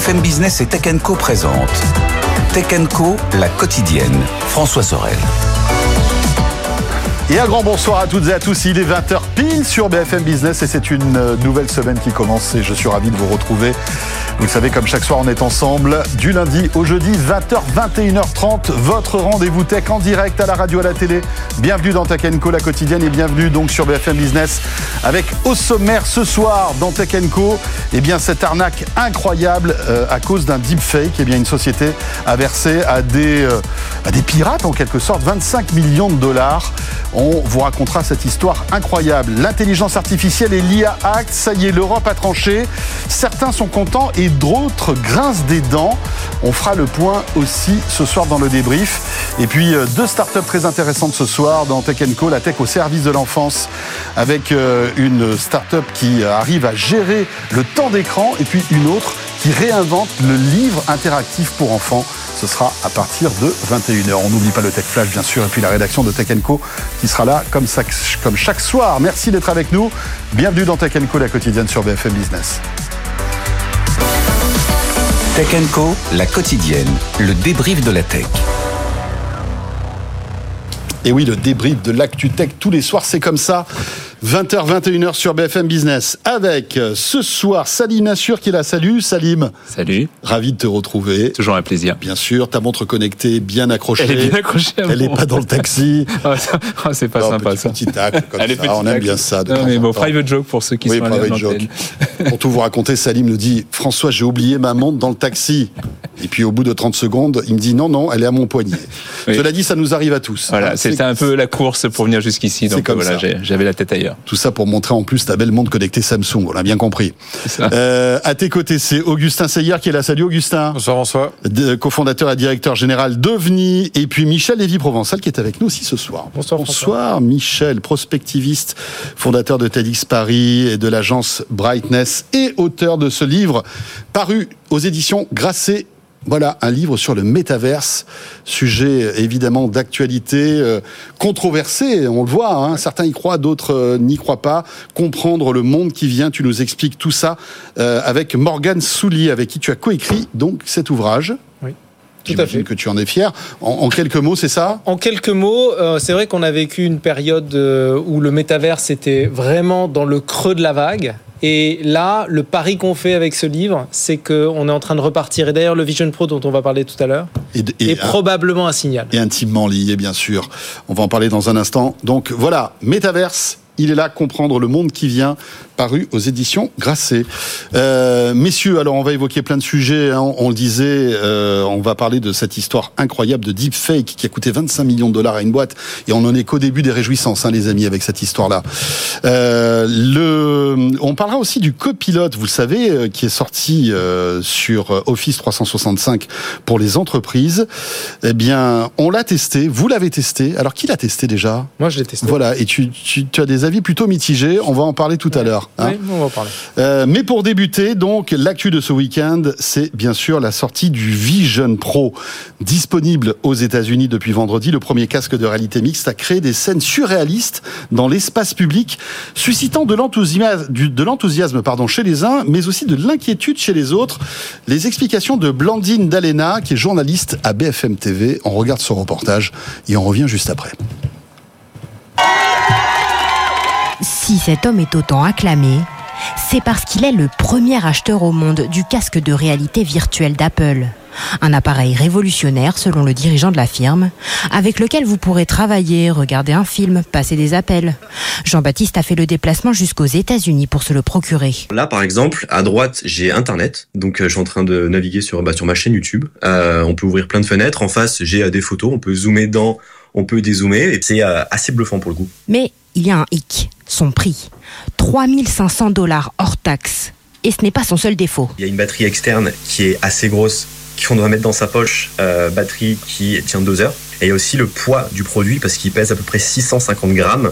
BFM Business et Tech Co présente Tech Co, la quotidienne. François Sorel. Et un grand bonsoir à toutes et à tous. Il est 20h pile sur BFM Business et c'est une euh, nouvelle semaine qui commence et je suis ravi de vous retrouver. Vous le savez, comme chaque soir, on est ensemble du lundi au jeudi, 20h, 21h30. Votre rendez-vous tech en direct à la radio, à la télé. Bienvenue dans Tech Co, la quotidienne, et bienvenue donc sur BFM Business avec au sommaire ce soir dans Tech Co, eh bien cette arnaque incroyable euh, à cause d'un deepfake. Eh bien une société a versé à des, euh, à des pirates en quelque sorte 25 millions de dollars. On vous racontera cette histoire incroyable. L'intelligence artificielle et l'IA Act, ça y est, l'Europe a tranché. Certains sont contents et d'autres grincent des dents. On fera le point aussi ce soir dans le débrief. Et puis euh, deux startups très intéressantes ce soir dans Tech Co, la tech au service de l'enfance, avec euh, une startup qui arrive à gérer le temps d'écran et puis une autre qui réinvente le livre interactif pour enfants. Ce sera à partir de 21h. On n'oublie pas le Tech Flash, bien sûr, et puis la rédaction de Tech Co qui sera là comme, comme chaque soir. Merci d'être avec nous. Bienvenue dans Tech Co, la quotidienne sur BFM Business. Tech Co, la quotidienne, le débrief de la tech. Et oui, le débrief de l'actu tech tous les soirs, c'est comme ça. 20h, 21h sur BFM Business. Avec euh, ce soir Salim Nassur qui est là. Salut Salim. Salut. Ravi de te retrouver. Toujours un plaisir. Bien sûr, ta montre connectée bien accrochée. Elle est bien accrochée. Elle n'est pas dans le taxi. oh, c'est pas sympa petit, ça. Petit tac, comme Elle ça. On aime bien ça. non, mais bon, private joke pour ceux qui oui, sont private joke. pour tout vous raconter, Salim nous dit François, j'ai oublié ma montre dans le taxi. Et puis au bout de 30 secondes, il me dit non, non, elle est à mon poignet. Oui. Cela dit, ça nous arrive à tous. Voilà, c'était un peu la course pour venir jusqu'ici. Donc comme voilà, j'avais la tête ailleurs. Tout ça pour montrer en plus ta belle montre connectée Samsung. On l'a bien compris. Euh, à tes côtés, c'est Augustin Seyer qui est là. Salut Augustin. Bonsoir François. cofondateur et directeur général d'OVNI. Et puis Michel Lévy-Provençal qui est avec nous aussi ce soir. Bonsoir. Bonsoir Michel, prospectiviste, fondateur de TEDx Paris et de l'agence Brightness et auteur de ce livre paru aux éditions Grasset voilà, un livre sur le métaverse, sujet évidemment d'actualité euh, controversé, on le voit, hein, certains y croient, d'autres euh, n'y croient pas. Comprendre le monde qui vient, tu nous expliques tout ça euh, avec Morgane Souli, avec qui tu as coécrit donc cet ouvrage. Oui. Tout à fait. que tu en es fier. En, en quelques mots, c'est ça? En quelques mots, euh, c'est vrai qu'on a vécu une période euh, où le métaverse était vraiment dans le creux de la vague. Et là, le pari qu'on fait avec ce livre, c'est qu'on est en train de repartir. Et d'ailleurs, le Vision Pro dont on va parler tout à l'heure est probablement un signal. Et intimement lié, bien sûr. On va en parler dans un instant. Donc voilà, métaverse, il est là, comprendre le monde qui vient, paru aux éditions Grasset. Euh, messieurs, alors on va évoquer plein de sujets. Hein. On le disait, euh, on va parler de cette histoire incroyable de deepfake qui a coûté 25 millions de dollars à une boîte. Et on n'en est qu'au début des réjouissances, hein, les amis, avec cette histoire-là. Euh, le, on parlera aussi du copilote, vous le savez, qui est sorti sur Office 365 pour les entreprises. Eh bien, on l'a testé, vous l'avez testé. Alors, qui l'a testé déjà? Moi, je l'ai testé. Voilà, et tu, tu, tu as des avis plutôt mitigés. On va en parler tout à l'heure. Hein. Oui, on va en parler. Euh, mais pour débuter, donc, l'actu de ce week-end, c'est bien sûr la sortie du Vision Pro, disponible aux États-Unis depuis vendredi. Le premier casque de réalité mixte a créé des scènes surréalistes dans l'espace public, suscitant de l'enthousiasme, de l'enthousiasme pardon, chez les uns, mais aussi de l'inquiétude chez les autres. Les explications de Blandine Dalena, qui est journaliste à BFM TV. On regarde ce reportage et on revient juste après. Si cet homme est autant acclamé, c'est parce qu'il est le premier acheteur au monde du casque de réalité virtuelle d'Apple. Un appareil révolutionnaire, selon le dirigeant de la firme, avec lequel vous pourrez travailler, regarder un film, passer des appels. Jean-Baptiste a fait le déplacement jusqu'aux États-Unis pour se le procurer. Là, par exemple, à droite, j'ai Internet, donc euh, je suis en train de naviguer sur, bah, sur ma chaîne YouTube. Euh, on peut ouvrir plein de fenêtres. En face, j'ai euh, des photos, on peut zoomer dans, on peut dézoomer, et c'est assez bluffant pour le coup. Mais il y a un hic, son prix. 3500 dollars hors taxe. Et ce n'est pas son seul défaut. Il y a une batterie externe qui est assez grosse, qu'on doit mettre dans sa poche, euh, batterie qui tient deux heures. Et il y a aussi le poids du produit parce qu'il pèse à peu près 650 grammes.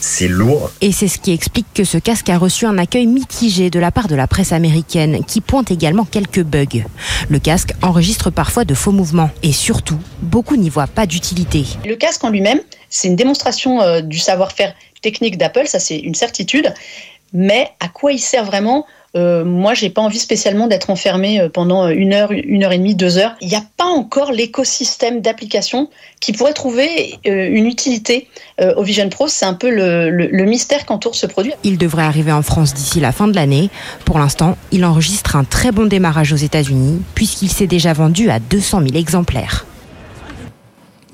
C'est lourd. Et c'est ce qui explique que ce casque a reçu un accueil mitigé de la part de la presse américaine, qui pointe également quelques bugs. Le casque enregistre parfois de faux mouvements. Et surtout, beaucoup n'y voient pas d'utilité. Le casque en lui-même, c'est une démonstration euh, du savoir-faire technique d'Apple, ça c'est une certitude. Mais à quoi il sert vraiment euh, moi, j'ai pas envie spécialement d'être enfermé euh, pendant une heure, une heure et demie, deux heures. Il n'y a pas encore l'écosystème d'applications qui pourrait trouver une utilité au Vision Pro. C'est un peu le, le mystère qu'entoure ce produit. Il devrait arriver en France d'ici la fin de l'année. Pour l'instant, il enregistre un très bon démarrage aux États-Unis puisqu'il s'est déjà vendu à 200 000 exemplaires.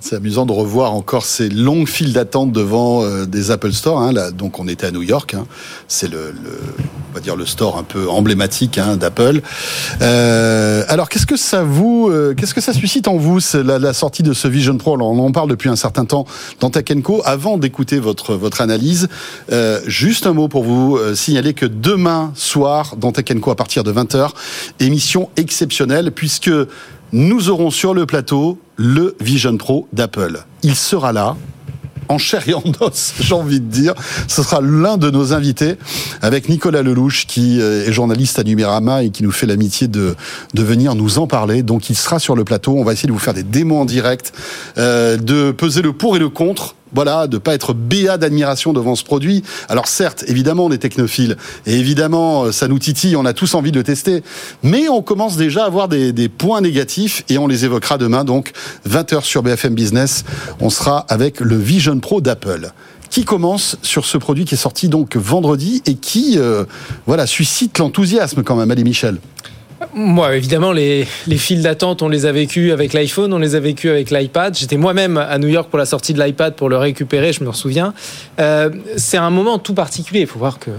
C'est amusant de revoir encore ces longues files d'attente devant euh, des Apple Store. Hein, donc on était à New York. Hein. C'est le, on va dire le store un peu emblématique hein, d'Apple. Euh, alors qu'est-ce que ça vous, euh, qu'est-ce que ça suscite en vous la, la, sortie de ce Vision Pro? Alors, On en parle depuis un certain temps dans Tech. Avant d'écouter votre votre analyse, euh, juste un mot pour vous euh, signaler que demain soir dans Tech à partir de 20h, émission exceptionnelle puisque nous aurons sur le plateau le Vision Pro d'Apple. Il sera là, en chair et en os, j'ai envie de dire. Ce sera l'un de nos invités avec Nicolas Lelouch, qui euh, est journaliste à Numérama et qui nous fait l'amitié de, venir nous en parler. Donc il sera sur le plateau. On va essayer de vous faire des démos en direct, euh, de peser le pour et le contre voilà, de pas être béat d'admiration devant ce produit. Alors certes, évidemment, on est technophile et évidemment, euh, ça nous titille, on a tous envie de le tester, mais on commence déjà à avoir des, points négatifs et on les évoquera demain. Donc 20h sur BFM Business, on sera avec le Vision Pro d'Apple qui commence sur ce produit qui est sorti donc vendredi et qui euh, voilà suscite l'enthousiasme quand même, allez Michel. Moi, évidemment, les, les files d'attente, on les a vécues avec l'iPhone, on les a vécues avec l'iPad. J'étais moi-même à New York pour la sortie de l'iPad pour le récupérer, je me souviens. Euh, c'est un moment tout particulier. Il faut voir que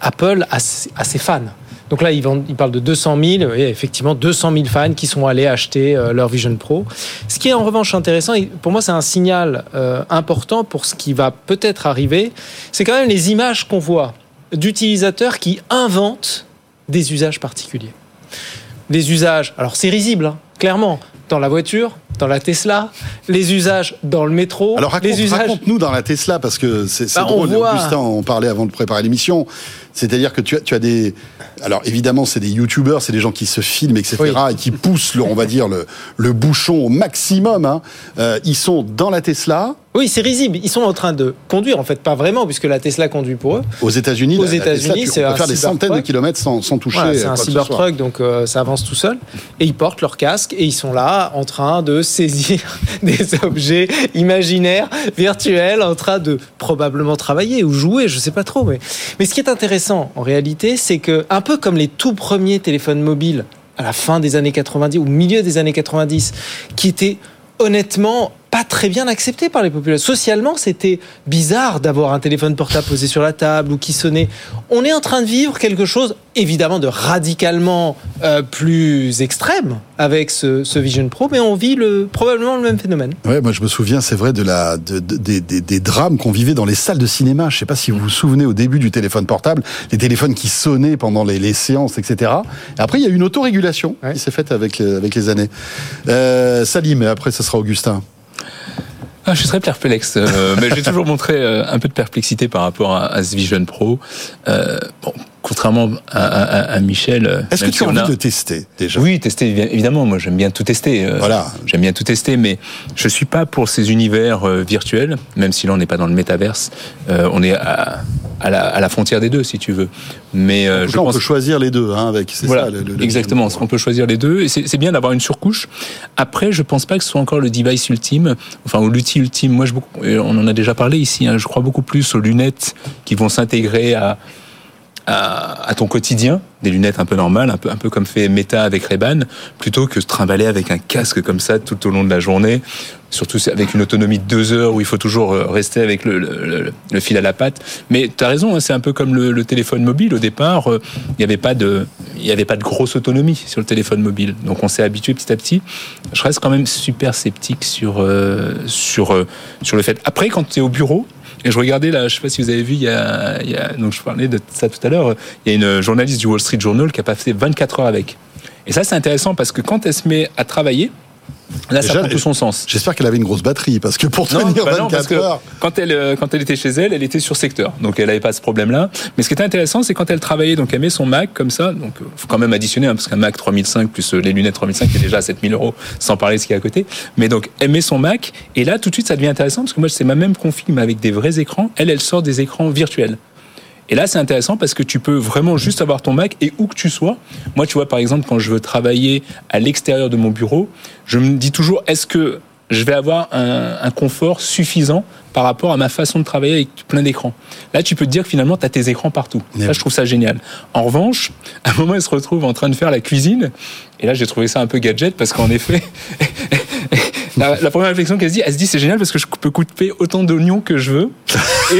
Apple a, ses fans. Donc là, il, il parle de 200 000, et effectivement 200 000 fans qui sont allés acheter euh, leur Vision Pro. Ce qui est en revanche intéressant, pour moi c'est un signal euh, important pour ce qui va peut-être arriver, c'est quand même les images qu'on voit d'utilisateurs qui inventent des usages particuliers des usages. Alors c'est risible, hein, clairement, dans la voiture, dans la Tesla, les usages dans le métro. Alors raconte, les usages... raconte-nous dans la Tesla parce que c'est bah, drôle. On Augustin, on parlait avant de préparer l'émission. C'est-à-dire que tu as, tu as des, alors évidemment c'est des youtubeurs, c'est des gens qui se filment, etc. et qui poussent, le, on va dire le, le bouchon au maximum. Hein. Euh, ils sont dans la Tesla. Oui, c'est risible. Ils sont en train de conduire, en fait, pas vraiment, puisque la Tesla conduit pour eux. Aux États-Unis, aux États-Unis, c'est faire des centaines de kilomètres sans, sans toucher. c'est un cybertruck, donc euh, ça avance tout seul. Et ils portent leur casque et ils sont là en train de saisir des objets imaginaires, virtuels, en train de probablement travailler ou jouer, je sais pas trop. Mais, mais ce qui est intéressant en réalité, c'est que un peu comme les tout premiers téléphones mobiles à la fin des années 90 ou milieu des années 90, qui étaient honnêtement pas très bien accepté par les populations. Socialement, c'était bizarre d'avoir un téléphone portable posé sur la table ou qui sonnait. On est en train de vivre quelque chose, évidemment, de radicalement euh, plus extrême avec ce, Vision Pro, mais on vit le, probablement le même phénomène. Ouais, moi je me souviens, c'est vrai, de la, de, des, des, drames qu'on vivait dans les salles de cinéma. Je sais pas si vous vous souvenez au début du téléphone portable, les téléphones qui sonnaient pendant les, les séances, etc. Et après, il y a eu une autorégulation qui s'est faite avec, avec les années. Euh, Salim, et après, ce sera Augustin. Ah, je suis très perplexe, euh, mais j'ai toujours montré euh, un peu de perplexité par rapport à, ce Vision Pro. Euh, contrairement à, à, à Michel. Euh, Est-ce que tu as envie de tester déjà? Oui, tester évidemment. Moi, j'aime bien tout tester. Euh, voilà. J'aime bien tout tester, mais je suis pas pour ces univers euh, virtuels, même si là on n'est pas dans le métaverse. on est à, à, la, à, la, frontière des deux, si tu veux. Mais je pense... on peut choisir les deux, hein, avec. Voilà, ça, le, le exactement. On peut choisir les deux, et c'est bien d'avoir une surcouche. Après, je pense pas que ce soit encore le device ultime, enfin ou l'outil ultime. Moi, je, on en a déjà parlé ici. Hein, je crois beaucoup plus aux lunettes qui vont s'intégrer à à, à, ton quotidien, des lunettes un peu normales, un peu, un peu comme fait Meta avec Ray-Ban, plutôt que se trimballer avec un casque comme ça tout au long de la journée, surtout avec une autonomie de deux heures où il faut toujours euh, rester avec le, le, le fil à la patte. Mais tu as raison, hein, c'est un peu comme le, le, téléphone mobile. Au départ, euh, il n'y avait pas de, il y avait pas de grosse autonomie sur le téléphone mobile, donc on s'est habitué petit à petit. Je reste quand même super sceptique sur euh, sur sur le fait. Après, quand tu es au bureau, et je regardais là, je sais pas si vous avez vu, il y a, il y a donc je parlais de ça tout à l'heure, il y a une journaliste du Wall Street Journal qui a passé 24 heures avec. Et ça, c'est intéressant parce que quand elle se met à travailler, Là, Déjà, ça prend tout son sens. J'espère qu'elle avait une grosse batterie, parce que pour tenir non, bah 24 non, heures... Quand elle, euh, quand elle était chez elle, elle était sur secteur, donc elle n'avait pas ce problème-là. Mais ce qui était intéressant, c'est quand elle travaillait, donc elle met son Mac comme ça, donc euh, faut quand même additionner, hein, parce qu'un Mac 3005 plus euh, les lunettes 3005 est déjà à 7000 euros, sans parler de ce qu'il y a à côté. Mais donc, elle met son Mac, et là, tout de suite, ça devient intéressant, parce que moi, c'est ma même config, mais avec des vrais écrans. Elle, elle sort des écrans virtuels. Et là, c'est intéressant parce que tu peux vraiment juste avoir ton Mac et où que tu sois. Moi, tu vois, par exemple, quand je veux travailler à l'extérieur de mon bureau, je me dis toujours, est-ce que je vais avoir un, un, confort suffisant par rapport à ma façon de travailler avec plein d'écrans? Là, tu peux te dire que finalement, tu as tes écrans partout. Ça, je trouve ça génial. En revanche, à un moment, elle se retrouve en train de faire la cuisine. Et là, j'ai trouvé ça un peu gadget parce qu'en effet, la, la, première réflexion qu'elle se dit, elle se dit, c'est génial parce que je peux couper autant d'oignons que je veux.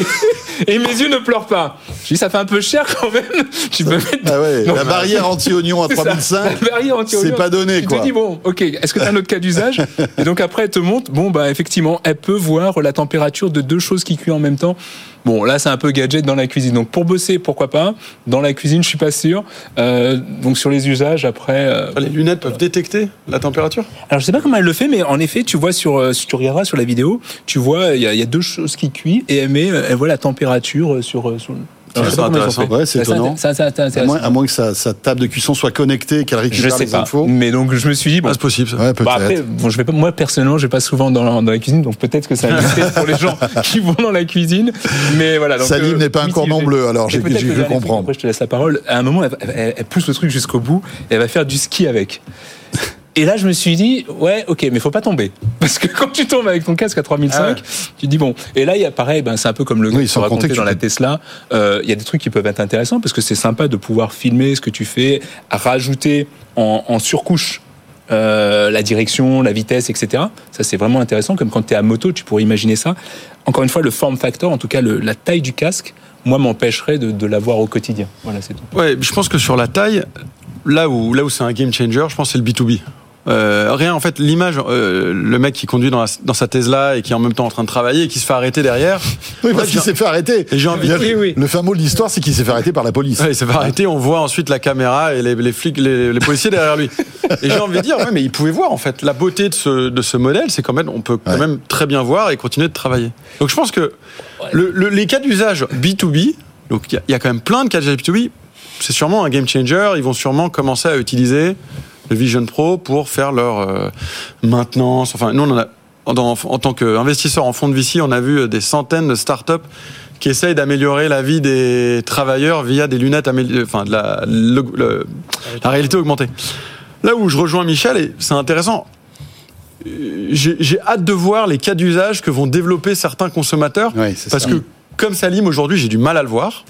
Et, et, mes yeux ne pleurent pas. Je dis, ça fait un peu cher quand même. Tu peux mettre... ah ouais, la barrière anti-oignon à 3005, c'est pas donné. Tu quoi. te dis, bon, ok, est-ce que tu as un autre cas d'usage? Et donc après, elle te montre, bon, bah effectivement, elle peut voir la température de deux choses qui cuisent en même temps. Bon, là, c'est un peu gadget dans la cuisine. Donc, pour bosser, pourquoi pas? Dans la cuisine, je suis pas sûr. Euh, donc, sur les usages, après. Euh... Les lunettes peuvent détecter la température? Alors, je sais pas comment elle le fait, mais en effet, tu vois sur, si tu regarderas sur la vidéo, tu vois, il y, y, a deux choses qui cuisent et elle met, elle voit la température sur, sur c'est intéressant. Ouais, c'est étonnant. Ça, ça, ça, à, moins, à moins que sa, sa, table de cuisson soit connectée, qu'elle récupère je sais les pas. infos. Mais donc je me suis dit, bon, ah, c'est possible. Ça. Ouais, peut-être. Bon, après, bon, je vais pas, moi personnellement, je vais pas souvent dans la, dans la cuisine, donc peut-être que ça va exister pour les gens qui vont dans la cuisine. Mais voilà. Donc, Salim euh, n'est pas un cordon bleu, alors j'ai cru comprendre. Après, je te laisse la parole. À un moment, elle, elle, elle pousse le truc jusqu'au bout et elle va faire du ski avec. Et là, je me suis dit, ouais, ok, mais faut pas tomber. Parce que quand tu tombes avec ton casque à 3005, ah ouais. tu te dis, bon. Et là, il y a pareil, ben, c'est un peu comme le gars oui, qui raconté dans la. Tesla. Euh, il y a des trucs qui peuvent être intéressants parce que c'est sympa de pouvoir filmer ce que tu fais, rajouter en, en surcouche euh, la direction, la vitesse, etc. Ça, c'est vraiment intéressant. Comme quand tu es à moto, tu pourrais imaginer ça. Encore une fois, le form factor, en tout cas le, la taille du casque, moi, m'empêcherait de, de l'avoir au quotidien. Voilà, c'est tout. Ouais, je pense que sur la taille, là où, là où c'est un game changer, je pense que c'est le B2B. Euh, rien en fait l'image euh, le mec qui conduit dans, la, dans, sa Tesla et qui est en même temps en train de travailler et qui se fait arrêter derrière. Oui parce qu'il s'est fait arrêter. et j'ai envie de... oui, oui. le fameux de l'histoire c'est qu'il s'est fait arrêter par la police. Ouais, il s'est fait arrêter on voit ensuite la caméra et les, les flics les, les, policiers derrière lui. Et j'ai envie de dire ouais mais il pouvait voir en fait. La beauté de ce, de ce modèle c'est quand même on peut quand ouais. même très bien voir et continuer de travailler. Donc je pense que le, le, les cas d'usage B2B donc il y, y, a quand même plein de cas d'usage B2B c'est sûrement un game changer ils vont sûrement commencer à utiliser le Vision Pro pour faire leur euh, maintenance. Enfin, nous, on en, a, en, en tant qu'investisseur en fonds de VC, on a vu des centaines de startups qui essayent d'améliorer la vie des travailleurs via des lunettes, enfin, de la, le, le, la réalité augmentée. Là où je rejoins Michel, et c'est intéressant, j'ai hâte de voir les cas d'usage que vont développer certains consommateurs, oui, parce ça. que comme Salim aujourd'hui, j'ai du mal à le voir.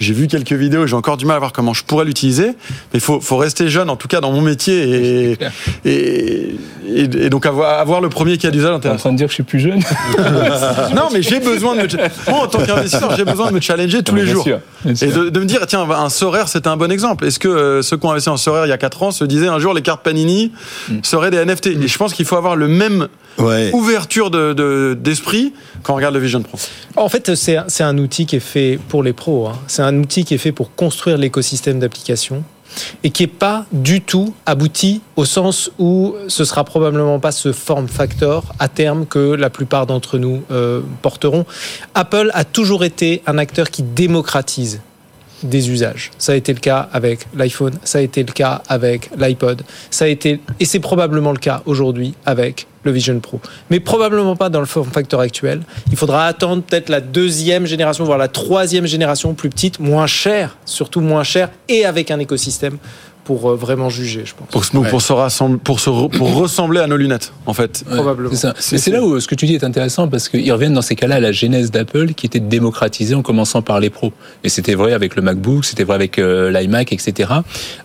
J'ai vu quelques vidéos, j'ai encore du mal à voir comment je pourrais l'utiliser. Mais il faut, faut, rester jeune, en tout cas dans mon métier, et, et, et, et, donc avoir, avoir, le premier cas d'usage intéressant. en train de dire que je suis plus jeune Non, mais j'ai besoin de me. Moi, en tant qu'investisseur, j'ai besoin de me challenger tous non, les bien jours. Sûr, bien sûr. Et de, de, me dire, tiens, un Sorare, c'était un bon exemple. Est-ce que euh, ceux qui ont investi en Sorare il y a 4 ans se disaient un jour les cartes Panini mm. seraient des NFT Et je pense qu'il faut avoir le même ouais. ouverture d'esprit de, quand on regarde le Vision Pro. En fait, c'est un outil qui est fait pour les pros. Hein. C'est un outil qui est fait pour construire l'écosystème d'applications et qui n'est pas du tout abouti au sens où ce sera probablement pas ce form factor à terme que la plupart d'entre nous euh, porteront. Apple a toujours été un acteur qui démocratise des usages. Ça a été le cas avec l'iPhone, ça a été le cas avec l'iPod, ça a été et c'est probablement le cas aujourd'hui avec le Vision Pro. Mais probablement pas dans le form factor actuel. Il faudra attendre peut-être la deuxième génération, voire la troisième génération plus petite, moins chère, surtout moins chère, et avec un écosystème pour vraiment juger, je pense. Pour, ouais. pour, se, rassemble, pour, se re, pour ressembler à nos lunettes, en fait. Ouais, Probablement. Ça. Mais c'est là où ce que tu dis est intéressant parce qu'ils reviennent dans ces cas-là à la genèse d'Apple qui était de démocratiser en commençant par les pros. Et c'était vrai avec le MacBook, c'était vrai avec euh, l'iMac, etc.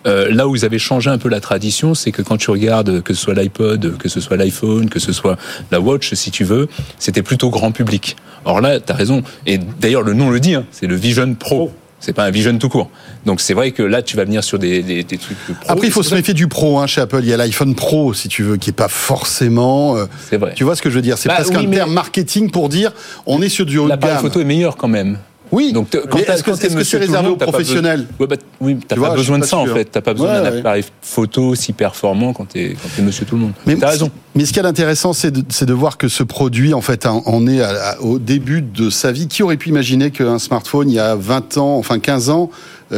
Euh, là où ils avaient changé un peu la tradition, c'est que quand tu regardes que ce soit l'iPod, que ce soit l'iPhone, que ce soit la Watch, si tu veux, c'était plutôt grand public. Or là, tu as raison. Et d'ailleurs, le nom le dit, hein, c'est le Vision Pro. C'est pas un Vision tout court. Donc c'est vrai que là, tu vas venir sur des, des, des trucs. Pro, Après, il faut se méfier du pro hein, chez Apple. Il y a l'iPhone Pro, si tu veux, qui est pas forcément. Euh, c'est vrai. Tu vois ce que je veux dire? C'est bah, presque oui, un terme marketing pour dire on est sur du haut de gamme. L'appareil photo est meilleur quand même. Oui. Donc est-ce que c'est -ce c'est réservé aux professionnels ouais, bah, Oui, t'as pas vois, besoin de ça en fait. T'as pas besoin ouais, d'un appareil ouais. photo si performant quand t'es quand es Monsieur Tout le Monde. Mais t'as raison. Mais ce qui est intéressant, c'est de, de, voir que ce produit en fait en est à, à, au début de sa vie. Qui aurait pu imaginer qu'un smartphone il y a 20 ans, enfin 15 ans,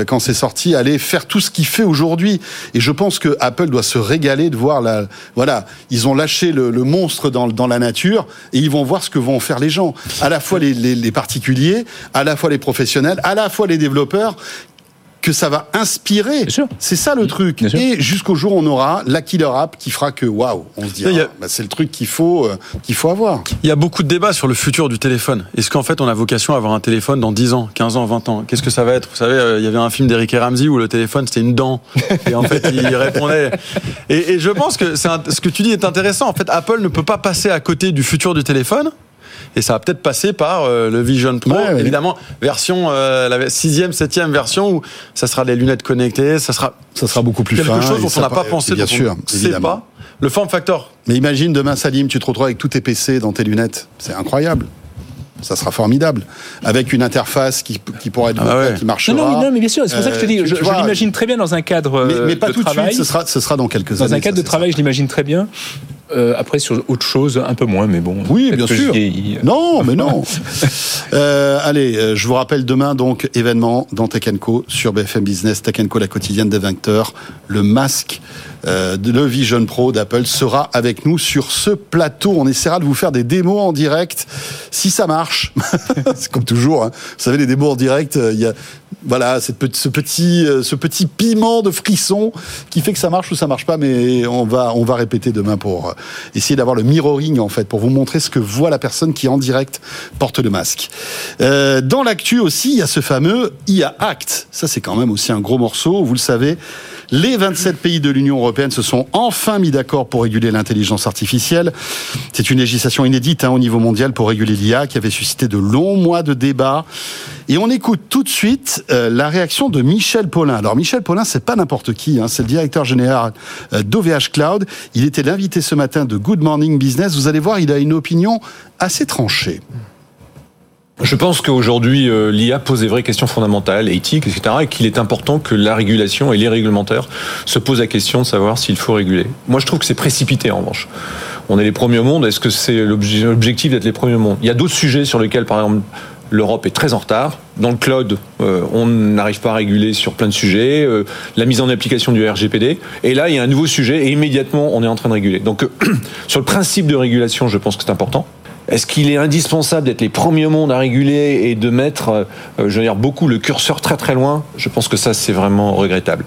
quand c'est sorti, allait faire tout ce qu'il fait aujourd'hui. Et je pense que Apple doit se régaler de voir la, voilà, ils ont lâché le, le monstre dans, dans la nature et ils vont voir ce que vont faire les gens. À la fois les, les, les particuliers, à la fois les professionnels, à la fois les développeurs que ça va inspirer. C'est ça le truc. Et jusqu'au jour où on aura la killer app qui fera que waouh, on se dira, a- bah, c'est le truc qu'il faut, euh, qu'il faut avoir. Il y a beaucoup de débats sur le futur du téléphone. Est-ce qu'en fait, on a vocation à avoir un téléphone dans 10 ans, 15 ans, 20 ans? Qu'est-ce que ça va être? Vous savez, euh, il y avait un film d'Eric et Ramsey où le téléphone, c'était une dent. Et en fait, il répondait. Et, et je pense que c'est un- ce que tu dis est intéressant. En fait, Apple ne peut pas passer à côté du futur du téléphone. Et ça va peut-être passer par euh, le Vision Pro, Ouais, ouais. évidemment, version, euh, la sixième, septième version où ça sera des lunettes connectées, ça sera Ça sera beaucoup plus quelque fin. chose dont on n'a pas pensé, Bien sûr, évidemment. pas. Le form factor. Mais imagine demain, Salim, tu te retrouves avec tous tes PC dans tes lunettes. C'est incroyable. Ça sera formidable. Avec une interface qui, qui pourra être Ah ouais. qui Non, marchera. non, mais, non, mais bien sûr, c'est pour ça que je te Euh, dis, tu- je, l'imagine très bien dans un cadre mais, euh, mais pas de tout de travail. suite, ce sera, ce sera dans quelques Dans années. un cadre ça, de travail, je l'imagine très bien. Euh, après, sur autre chose, un peu moins, mais bon. Oui, bien sûr. vieillis. Non, mais non. Euh, allez, euh, je vous rappelle demain donc événement dans Tech Co sur BFM Business, Tech Co la quotidienne des vainqueurs. Le masque, euh, de le Vision Pro d'Apple sera avec nous sur ce plateau. On essaiera de vous faire des démos en direct si ça marche. C'est comme toujours. hein. Vous savez, les démos en direct, euh, il y a voilà ce petit euh, ce petit piment de frisson qui fait que ça marche ou ça marche pas. Mais on va on va répéter demain pour euh, essayer d'avoir le mirroring en fait pour vous montrer ce que voit la personne qui en direct porte le masque. Euh, dans l'actu aussi, il y a ce fameux IA Act. Ça c'est quand même aussi un gros morceau. Vous le savez. Les 27 pays de l'Union européenne se sont enfin mis d'accord pour réguler l'intelligence artificielle. C'est une législation inédite hein, au niveau mondial pour réguler l'IA qui avait suscité de longs mois de débats. Et on écoute tout de suite euh, la réaction de Michel Paulin. Alors Michel Paulin, c'est pas n'importe qui, hein, c'est le directeur général euh, d'OVH Cloud. Il était l'invité ce matin de Good Morning Business. Vous allez voir, il a une opinion assez tranchée. Je pense qu'aujourd'hui, euh, l'IA pose des vraies questions fondamentales, éthiques, etc., et qu'il est important que la régulation et les réglementaires se posent la question de savoir s'il faut réguler. Moi, je trouve que c'est précipité, en revanche. On est les premiers au monde. Est-ce que c'est l'obje- l'objectif d'être les premiers au monde? Il y a d'autres sujets sur lesquels, par exemple, l'Europe est très en retard. Dans le cloud, euh, on n'arrive pas à réguler sur plein de sujets. euh, la mise en application du RGPD. Et là, il y a un nouveau sujet et immédiatement, on est en train de réguler. Donc, euh, sur le principe de régulation, je pense que c'est important. Est-ce qu'il est indispensable d'être les premiers au monde à réguler et de mettre, je veux dire, beaucoup le curseur très très loin? Je pense que ça, c'est vraiment regrettable.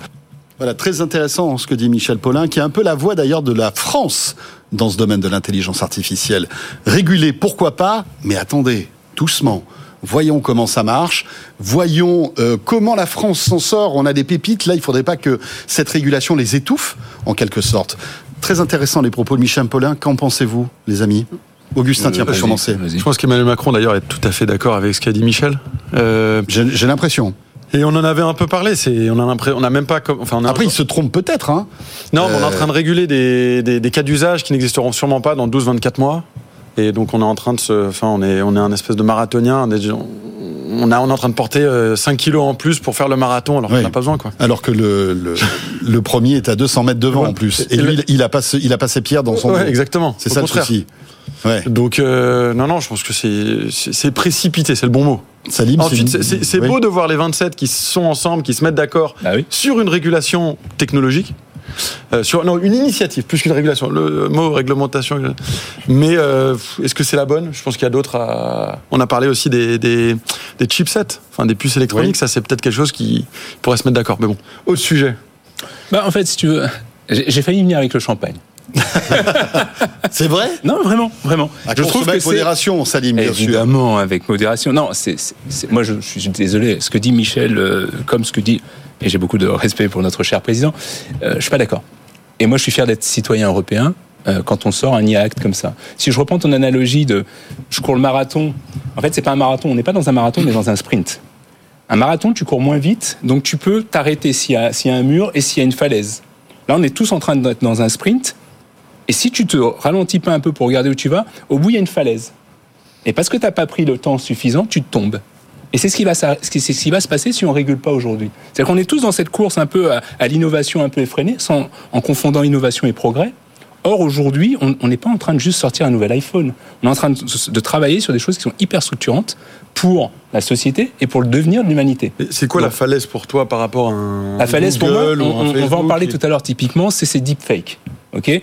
Voilà, très intéressant ce que dit Michel Paulin, qui est un peu la voix d'ailleurs de la France dans ce domaine de l'intelligence artificielle. Réguler, pourquoi pas, mais attendez, doucement. Voyons comment ça marche. Voyons euh, comment la France s'en sort. On a des pépites. Là, il faudrait pas que cette régulation les étouffe, en quelque sorte. Très intéressant les propos de Michel Paulin. Qu'en pensez-vous, les amis? Augustin, tiens, pour commencer. Je pense qu'Emmanuel Macron, d'ailleurs, est tout à fait d'accord avec ce qu'a dit Michel. Euh, J'ai l'impression. et on en avait un peu parlé. C'est, on a l'impression, on a même pas, enfin, on a Après, il se trompe peut-être. Hein. Non, mais on est en Euh, train de réguler des, des, des cas d'usage qui n'existeront sûrement pas dans 12-24 mois. Et donc on est en train de se, enfin on est on est un espèce de marathonien. On est, on a- on est en train de porter euh, 5 kilos en plus pour faire le marathon alors Oui. qu'on n'a pas besoin quoi. Alors que le, le, le premier est à 200 mètres devant Ouais. en plus. Et Et lui, le- il a pas, il a pas ses pierres dans son Ouais, dos. exactement. C'est ça contraire. le souci. Ouais. Donc euh, non non, je pense que c'est précipité, c'est le bon mot. Salim, Ensuite, c'est oui. beau de voir les 27 qui sont ensemble, qui se mettent d'accord Bah oui. sur une régulation technologique. Euh, sur non une initiative plus qu'une régulation le mot réglementation mais euh, est-ce que c'est la bonne? Je pense qu'il y a d'autres à... on a parlé aussi des, des, des chipsets enfin des puces électroniques Oui. ça c'est peut-être quelque chose qui pourrait se mettre d'accord mais bon autre sujet Bah, en fait, si tu veux, j'ai failli venir avec le champagne. C'est vrai? Non, vraiment, vraiment. À consommer avec modération, Salim, bien sûr. Évidemment, avec modération. Non, c'est, c'est- c'est- moi, je, je suis désolé. Ce que dit Michel, euh, comme ce que dit, et j'ai beaucoup de respect pour notre cher président, euh, je suis pas d'accord. Et moi, je suis fier d'être citoyen européen euh, quand on sort un IA Act comme ça. Si je reprends ton analogie de, je cours le marathon. En fait, c'est pas un marathon. On n'est pas dans un marathon, on est dans un sprint. Un marathon, tu cours moins vite, donc tu peux t'arrêter s'il y, y a un mur et s'il y a une falaise. Là, on est tous en train d'être dans un sprint. Et si tu te ralentis pas un peu pour regarder où tu vas, au bout, il y a une falaise. Et parce que tu n'as pas pris le temps suffisant, tu tombes. Et c'est ce qui va, ce qui va se passer si on régule pas aujourd'hui. C'est-à-dire qu'on est tous dans cette course un peu à, à l'innovation un peu effrénée, sans, en confondant innovation et progrès. Or, aujourd'hui, on n'est pas en train de juste sortir un nouvel iPhone. On est en train de, de, travailler sur des choses qui sont hyper structurantes pour la société et pour le devenir de l'humanité. C'est quoi Donc, la falaise pour toi par rapport à un La falaise Google pour moi, on, on, va en parler tout à l'heure typiquement, c'est ces deepfakes. ok?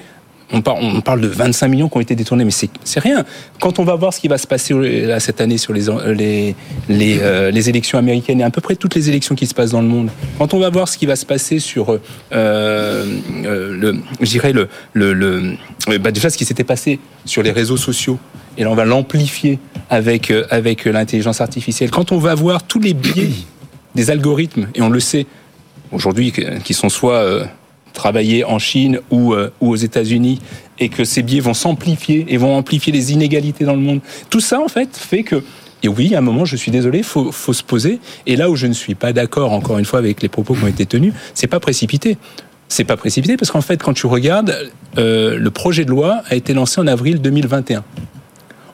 On parle, de 25 millions qui ont été détournés, mais c'est rien. Quand on va voir ce qui va se passer là, cette année sur les, euh, élections américaines et à peu près toutes les élections qui se passent dans le monde, quand on va voir ce qui va se passer sur, euh, euh, le, je dirais, le, déjà ce qui s'était passé sur les réseaux sociaux, et là on va l'amplifier avec, avec l'intelligence artificielle, quand on va voir tous les biais des algorithmes, et on le sait aujourd'hui, qui sont soit travailler en Chine ou, euh, ou aux États-Unis et que ces biais vont s'amplifier et vont amplifier les inégalités dans le monde. Tout ça, en fait, fait que et oui, à un moment, je suis désolé, faut, faut se poser. Et là où je ne suis pas d'accord, encore une fois, avec les propos qui ont été tenus, c'est pas précipité. C'est pas précipité parce qu'en fait, quand tu regardes, euh, le projet de loi a été lancé en avril 2021.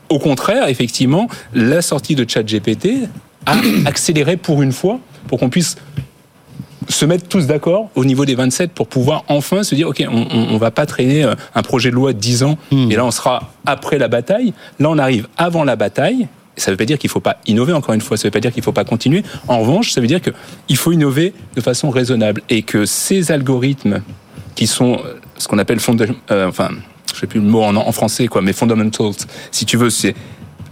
Au contraire, effectivement, la sortie de ChatGPT a accéléré pour une fois pour qu'on puisse se mettre tous d'accord au niveau des 27 pour pouvoir enfin se dire ok on, on, on va pas traîner euh, un projet de loi de 10 ans mmh. et là on sera après la bataille là on arrive avant la bataille ça ne veut pas dire qu'il ne faut pas innover, encore une fois, ça ne veut pas dire qu'il ne faut pas continuer. En revanche, ça veut dire qu'il faut innover de façon raisonnable et que ces algorithmes qui sont ce qu'on appelle fond euh, enfin, je sais plus le mot en, en français, quoi, mais fundamentals, si tu veux, c'est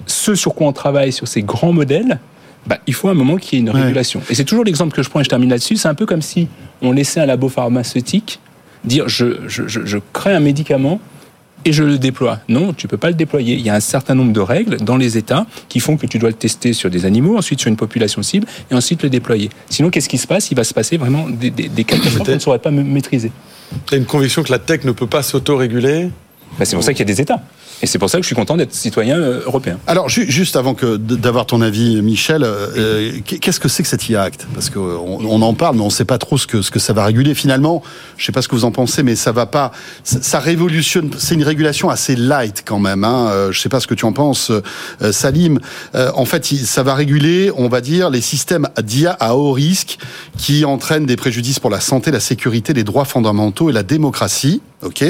ce sur quoi on travaille sur ces grands modèles, bah, il faut un moment qu'il y ait une ouais. régulation. Et c'est toujours l'exemple que je prends et je termine là-dessus. C'est un peu comme si on laissait un labo pharmaceutique dire je, je, je, je crée un médicament et je le déploie. Non, tu peux pas le déployer. Il y a un certain nombre de règles dans les États qui font que tu dois le tester sur des animaux, ensuite sur une population cible, et ensuite le déployer. Sinon, qu'est-ce qui se passe? Il va se passer vraiment des, des, des catastrophes qu'on ne saurait pas maîtriser. Tu as une conviction que la tech ne peut pas s'auto-réguler? Bah, C'est pour ça qu'il y a des États. Et c'est pour ça que je suis content d'être citoyen européen. Alors, ju juste avant que d'avoir ton avis, Michel, euh, qu'est-ce que c'est que cet IA Act? Parce qu'on on en parle, mais on ne sait pas trop ce que, ça va réguler. Finalement, je ne sais pas ce que vous en pensez, mais ça va pas. Ça, révolutionne. C'est une régulation assez light quand même. Hein. Euh, je ne sais pas ce que tu en penses, euh, Salim. Euh, en fait, ça va réguler, on va dire, les systèmes d'IA à haut risque qui entraînent des préjudices pour la santé, la sécurité, les droits fondamentaux et la démocratie. Ok?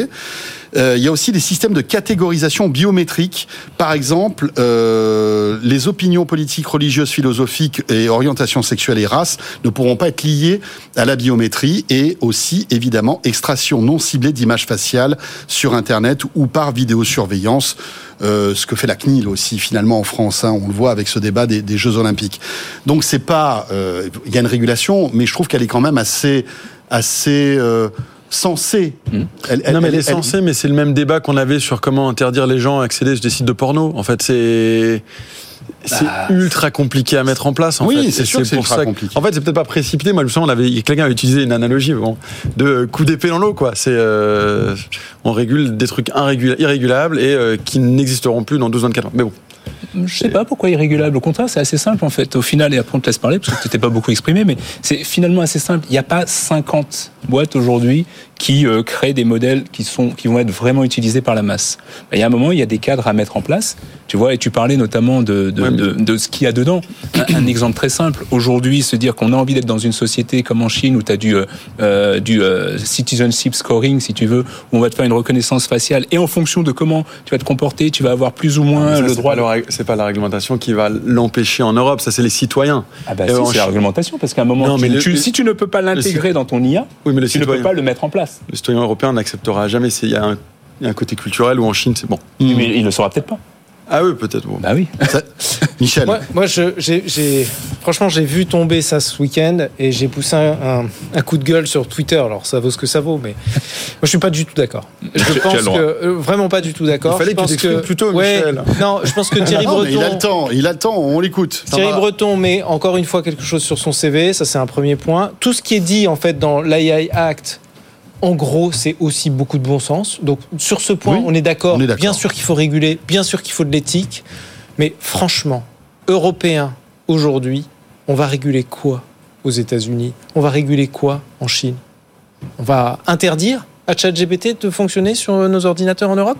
Euh, il y a aussi des systèmes de catégorisation biométrique. Par exemple, euh, les opinions politiques, religieuses, philosophiques et orientations sexuelles et races ne pourront pas être liées à la biométrie et aussi, évidemment, extraction non ciblée d'images faciales sur Internet ou par vidéosurveillance. Euh, ce que fait la CNIL aussi finalement en France. Hein, on le voit avec ce débat des, Jeux Olympiques. Donc c'est pas, il euh, y a une régulation, mais je trouve qu'elle est quand même assez, assez euh, censée. Mmh. Elle, elle, non, mais elle, elle est censée, mais c'est le même débat qu'on avait sur comment interdire les gens à accéder sur des sites de porno. En fait, c'est c'est bah, ultra compliqué à mettre en place. En oui, c'est sûr que c'est ultra compliqué. En fait, c'est peut-être pas précipité. Moi, je me souviens, on avait quelqu'un a utilisé une analogie bon, de coup d'épée dans l'eau. Quoi. C'est euh, on régule des trucs irrégulables et euh, qui n'existeront plus dans 12-24 ans. Mais bon. Je sais pas pourquoi irrégulable. Au contraire, c'est assez simple en fait. Au final, et après on te laisse parler parce que tu t'es pas beaucoup exprimé, mais c'est finalement assez simple. Il n'y a pas 50 boîtes aujourd'hui qui euh, créent des modèles qui sont qui vont être vraiment utilisés par la masse. Il y a un moment, il y a des cadres à mettre en place. Tu vois, et tu parlais notamment de de, ouais, de, de ce qu'il y a dedans. Un, un, exemple très simple. Aujourd'hui, se dire qu'on a envie d'être dans une société comme en Chine où tu as du euh, du euh, citizenship scoring, si tu veux, où on va te faire une reconnaissance faciale et en fonction de comment tu vas te comporter, tu vas avoir plus ou moins ça, le droit. C'est pas la réglementation qui va l'empêcher en Europe, ça c'est les citoyens. Ah bah si, c'est la réglementation parce qu'à un moment, non, tu, mais tu, le, si tu ne peux pas l'intégrer dans ton IA, oui, mais tu ne peux pas le mettre en place. Le citoyen européen n'acceptera jamais. Il y, a un, y a un côté culturel où en Chine c'est bon. Mais il le saura peut-être pas. Ah oui, peut-être. Bon. Bah oui. Michel. Moi, moi je, j'ai, franchement, j'ai vu tomber ça ce week-end et j'ai poussé un, un, un, coup de gueule sur Twitter. Alors, ça vaut ce que ça vaut, mais moi, je suis pas du tout d'accord. Je pense que euh, vraiment pas du tout d'accord. Il fallait je pense que, que plutôt, ouais, Michel. Non, je pense que Thierry non, Breton. Il a le temps. Il a le temps. On l'écoute. Thierry Breton met encore une fois quelque chose sur son CV. Ça, c'est un premier point. Tout ce qui est dit en fait dans l'AI Act en gros, c'est aussi beaucoup de bon sens. Donc, sur ce point, oui, on est d'accord. Bien sûr qu'il faut réguler, bien sûr qu'il faut de l'éthique. Mais franchement, Européens, aujourd'hui, on va réguler quoi aux États-Unis? On va réguler quoi en Chine? On va interdire à ChatGPT de fonctionner sur nos ordinateurs en Europe?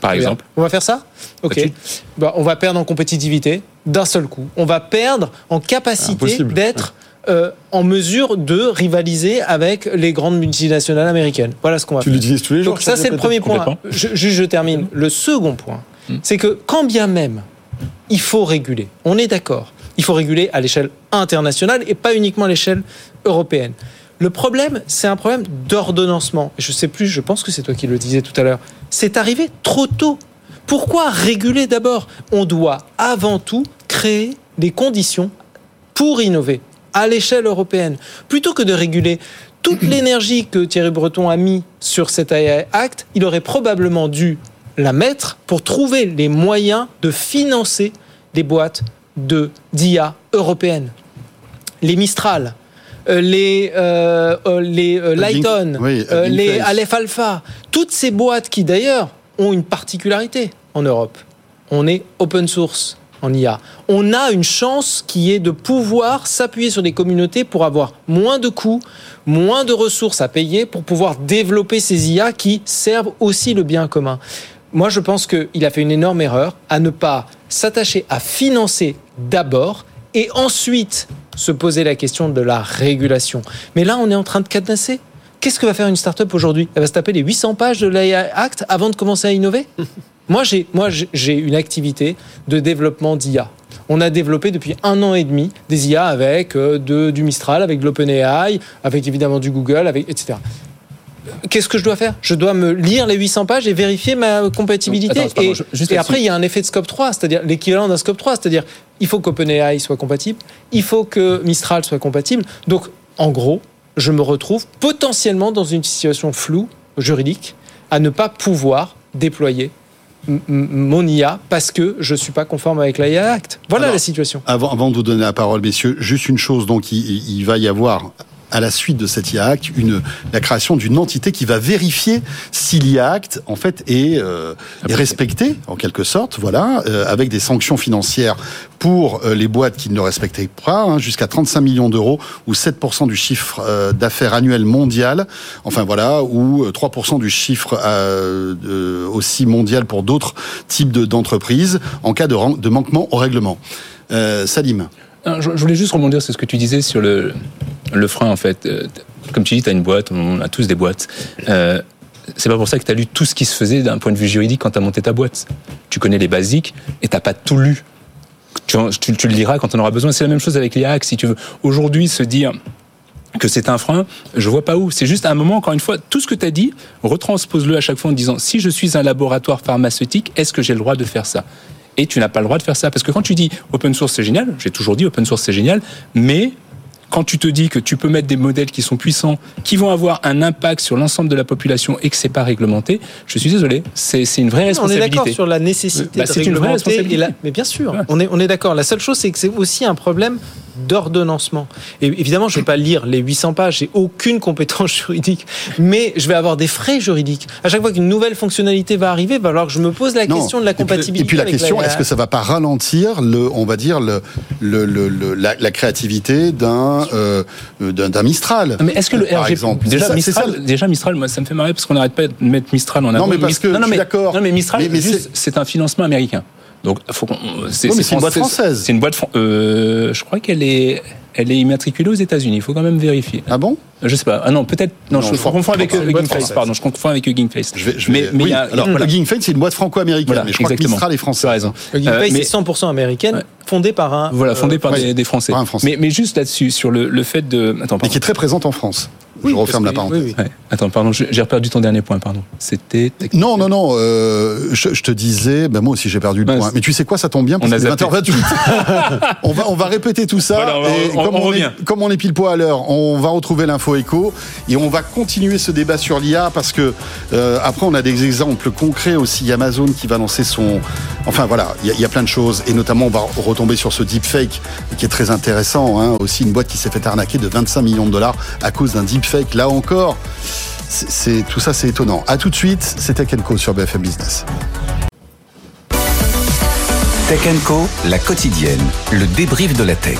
Par exemple. On va faire ça? Ok. Bah, on va perdre en compétitivité d'un seul coup. On va perdre en capacité d'être euh, en mesure de rivaliser avec les grandes multinationales américaines. Voilà ce qu'on va Tu faire. l'utilises tous les jours. Donc ça, c'est le premier point. Je, juste, je termine. Le second point, Hmm. c'est que quand bien même il faut réguler, on est d'accord, il faut réguler à l'échelle internationale et pas uniquement à l'échelle européenne. Le problème, c'est un problème d'ordonnancement. Je sais plus, je pense que c'est toi qui le disais tout à l'heure. C'est arrivé trop tôt. Pourquoi réguler d'abord? On doit avant tout créer des conditions pour innover à l'échelle européenne. Plutôt que de réguler toute l'énergie que Thierry Breton a mis sur cet AI Act, il aurait probablement dû la mettre pour trouver les moyens de financer des boîtes de d'IA européennes. Les Mistral, euh, les, euh, euh, les euh, Lighton, oui, les. Aleph Alpha, toutes ces boîtes qui d'ailleurs ont une particularité en Europe. On est open source en IA. On a une chance qui est de pouvoir s'appuyer sur des communautés pour avoir moins de coûts, moins de ressources à payer pour pouvoir développer ces IA qui servent aussi le bien commun. Moi, je pense qu'il a fait une énorme erreur à ne pas s'attacher à financer d'abord et ensuite se poser la question de la régulation. Mais là, on est en train de cadenasser. Qu'est-ce que va faire une start-up aujourd'hui? Elle va se taper les 800 pages de l'AI Act avant de commencer à innover? Moi, j'ai, moi, j'ai- une activité de développement d'IA. On a développé depuis un an et demi des IA avec euh, de, du Mistral, avec de l'OpenAI, avec évidemment du Google, avec, etc. Qu'est-ce que je dois faire? Je dois me lire les 800 pages et vérifier ma compatibilité. Attends, pardon, et je- juste et après, il y a un effet de scope 3, c'est-à-dire l'équivalent d'un scope 3, c'est-à-dire il faut qu'OpenAI soit compatible, il faut que Mistral soit compatible. Donc, en gros, je me retrouve potentiellement dans une situation floue juridique à ne pas pouvoir déployer mon IA parce que je suis pas conforme avec l'IA Act. Voilà Alors, la situation. Avant, avant de vous donner la parole, messieurs, juste une chose. Donc, il, il va y avoir à la suite de cet IA Act une, la création d'une entité qui va vérifier si l'IA Act en fait est, euh, est respecté en quelque sorte, voilà, euh, avec des sanctions financières pour euh, les boîtes qui ne le respectaient pas, hein, jusqu'à 35 millions d'euros ou 7% du chiffre euh, d'affaires annuel mondial, enfin voilà, ou euh, 3% du chiffre euh, aussi mondial pour d'autres types de- d'entreprises en cas de, de manquement au règlement. Euh, Salim. Non, Je, voulais juste rebondir sur ce que tu disais sur le, le frein, en fait. Euh, Comme tu dis, tu as une boîte, on a tous des boîtes. Euh, c'est pas pour ça que tu as lu tout ce qui se faisait d'un point de vue juridique quand tu as monté ta boîte. Tu connais les basiques et t'as pas tout lu. Tu, le liras quand on aura besoin. C'est la même chose avec l'IAC, si tu veux. Aujourd'hui, se dire que c'est un frein, je vois pas où. C'est juste un moment, encore une fois, tout ce que tu as dit, retranspose-le à chaque fois en disant si je suis un laboratoire pharmaceutique, est-ce que j'ai le droit de faire ça? Et tu n'as pas le droit de faire ça. Parce que quand tu dis open source, c'est génial, j'ai toujours dit open source, c'est génial, mais quand tu te dis que tu peux mettre des modèles qui sont puissants, qui vont avoir un impact sur l'ensemble de la population et que c'est pas réglementé, je suis désolé, c'est une vraie On est responsabilité. d'accord sur la nécessité Bah, de c'est une vraie responsabilité. la- Mais bien sûr, Ouais. on est, on est d'accord. La seule chose, c'est que c'est aussi un problème d'ordonnancement. Et évidemment, je ne vais pas lire les 800 pages, j'ai aucune compétence juridique, mais je vais avoir des frais juridiques. À chaque fois qu'une nouvelle fonctionnalité va arriver, il va falloir que je me pose la Non. question de la Et puis- compatibilité. Et puis, la avec question, est-ce que ça va pas ralentir le, on va dire le, le, le- le- la, la créativité d'un euh, d'un Mistral? Mais est-ce que le par RGPD exemple déjà C'est ça- c'est ça Mistral, déjà Mistral, moi ça me fait marrer parce qu'on n'arrête pas de mettre Mistral en avant. Non, mais parce que je suis mais- d'accord. Non mais Mistral, Mais- mais juste, c'est un financement américain. Donc faut qu'on. C'est Oui, mais c'est une boîte française. C'est une boîte. fran- Euh, je crois qu'elle est. Elle est immatriculée aux États-Unis. Il faut quand même vérifier. Ah bon? Je sais pas. Ah non, peut-être. Non, Non, je, je crois- confonds avec euh, boîte Hugging Face. française. Pardon, je confonds avec Hugging Face. je vais, je mais vais- mais il oui, y a. alors, voilà. Hugging Face, c'est une boîte franco-américaine, Voilà, mais je crois que exactement. Mistral est Tu français. as raison. Hugging Euh, Face, mais- c'est 100% américaine, Ouais. fondée par un. Voilà, fondé euh, par ouais, des, des Français. par un Français. Mais, mais juste là-dessus, sur le, le fait de. Attends, Mais qui est très présente en France. Oui, je referme la que- parenthèse. oui, oui. Ouais. Attends, pardon, j'ai perdu ton dernier point, pardon. C'était. Non, non, non. euh, je, je te disais, ben moi aussi j'ai perdu le point. Mais tu sais quoi, ça tombe bien parce On zappé. 20h28. on va, on va répéter tout ça. Voilà, on va- et on- comme on est, comme on est pile poids à l'heure, on va retrouver l'info écho et on va continuer ce débat sur l'IA parce que euh, après on a des exemples concrets aussi. Il y a Amazon qui va lancer son. Enfin voilà, il y, a- il y a plein de choses et notamment on va retomber sur ce deepfake qui est très intéressant. Hein. Aussi une boîte qui s'est fait arnaquer de 25 millions de dollars à cause d'un deepfake. Là encore. C'est, c'est- tout ça, c'est étonnant. À tout de suite, c'était Kenko sur BFM Business. Tech Co, la quotidienne, le débrief de la tech.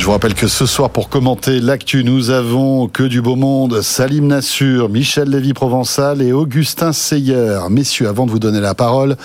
Je vous rappelle que ce soir, pour commenter l'actu, nous avons que du beau monde. Salim Nassur, Michel Lévy-Provençal et Augustin Seyer. Messieurs, avant de vous donner la parole,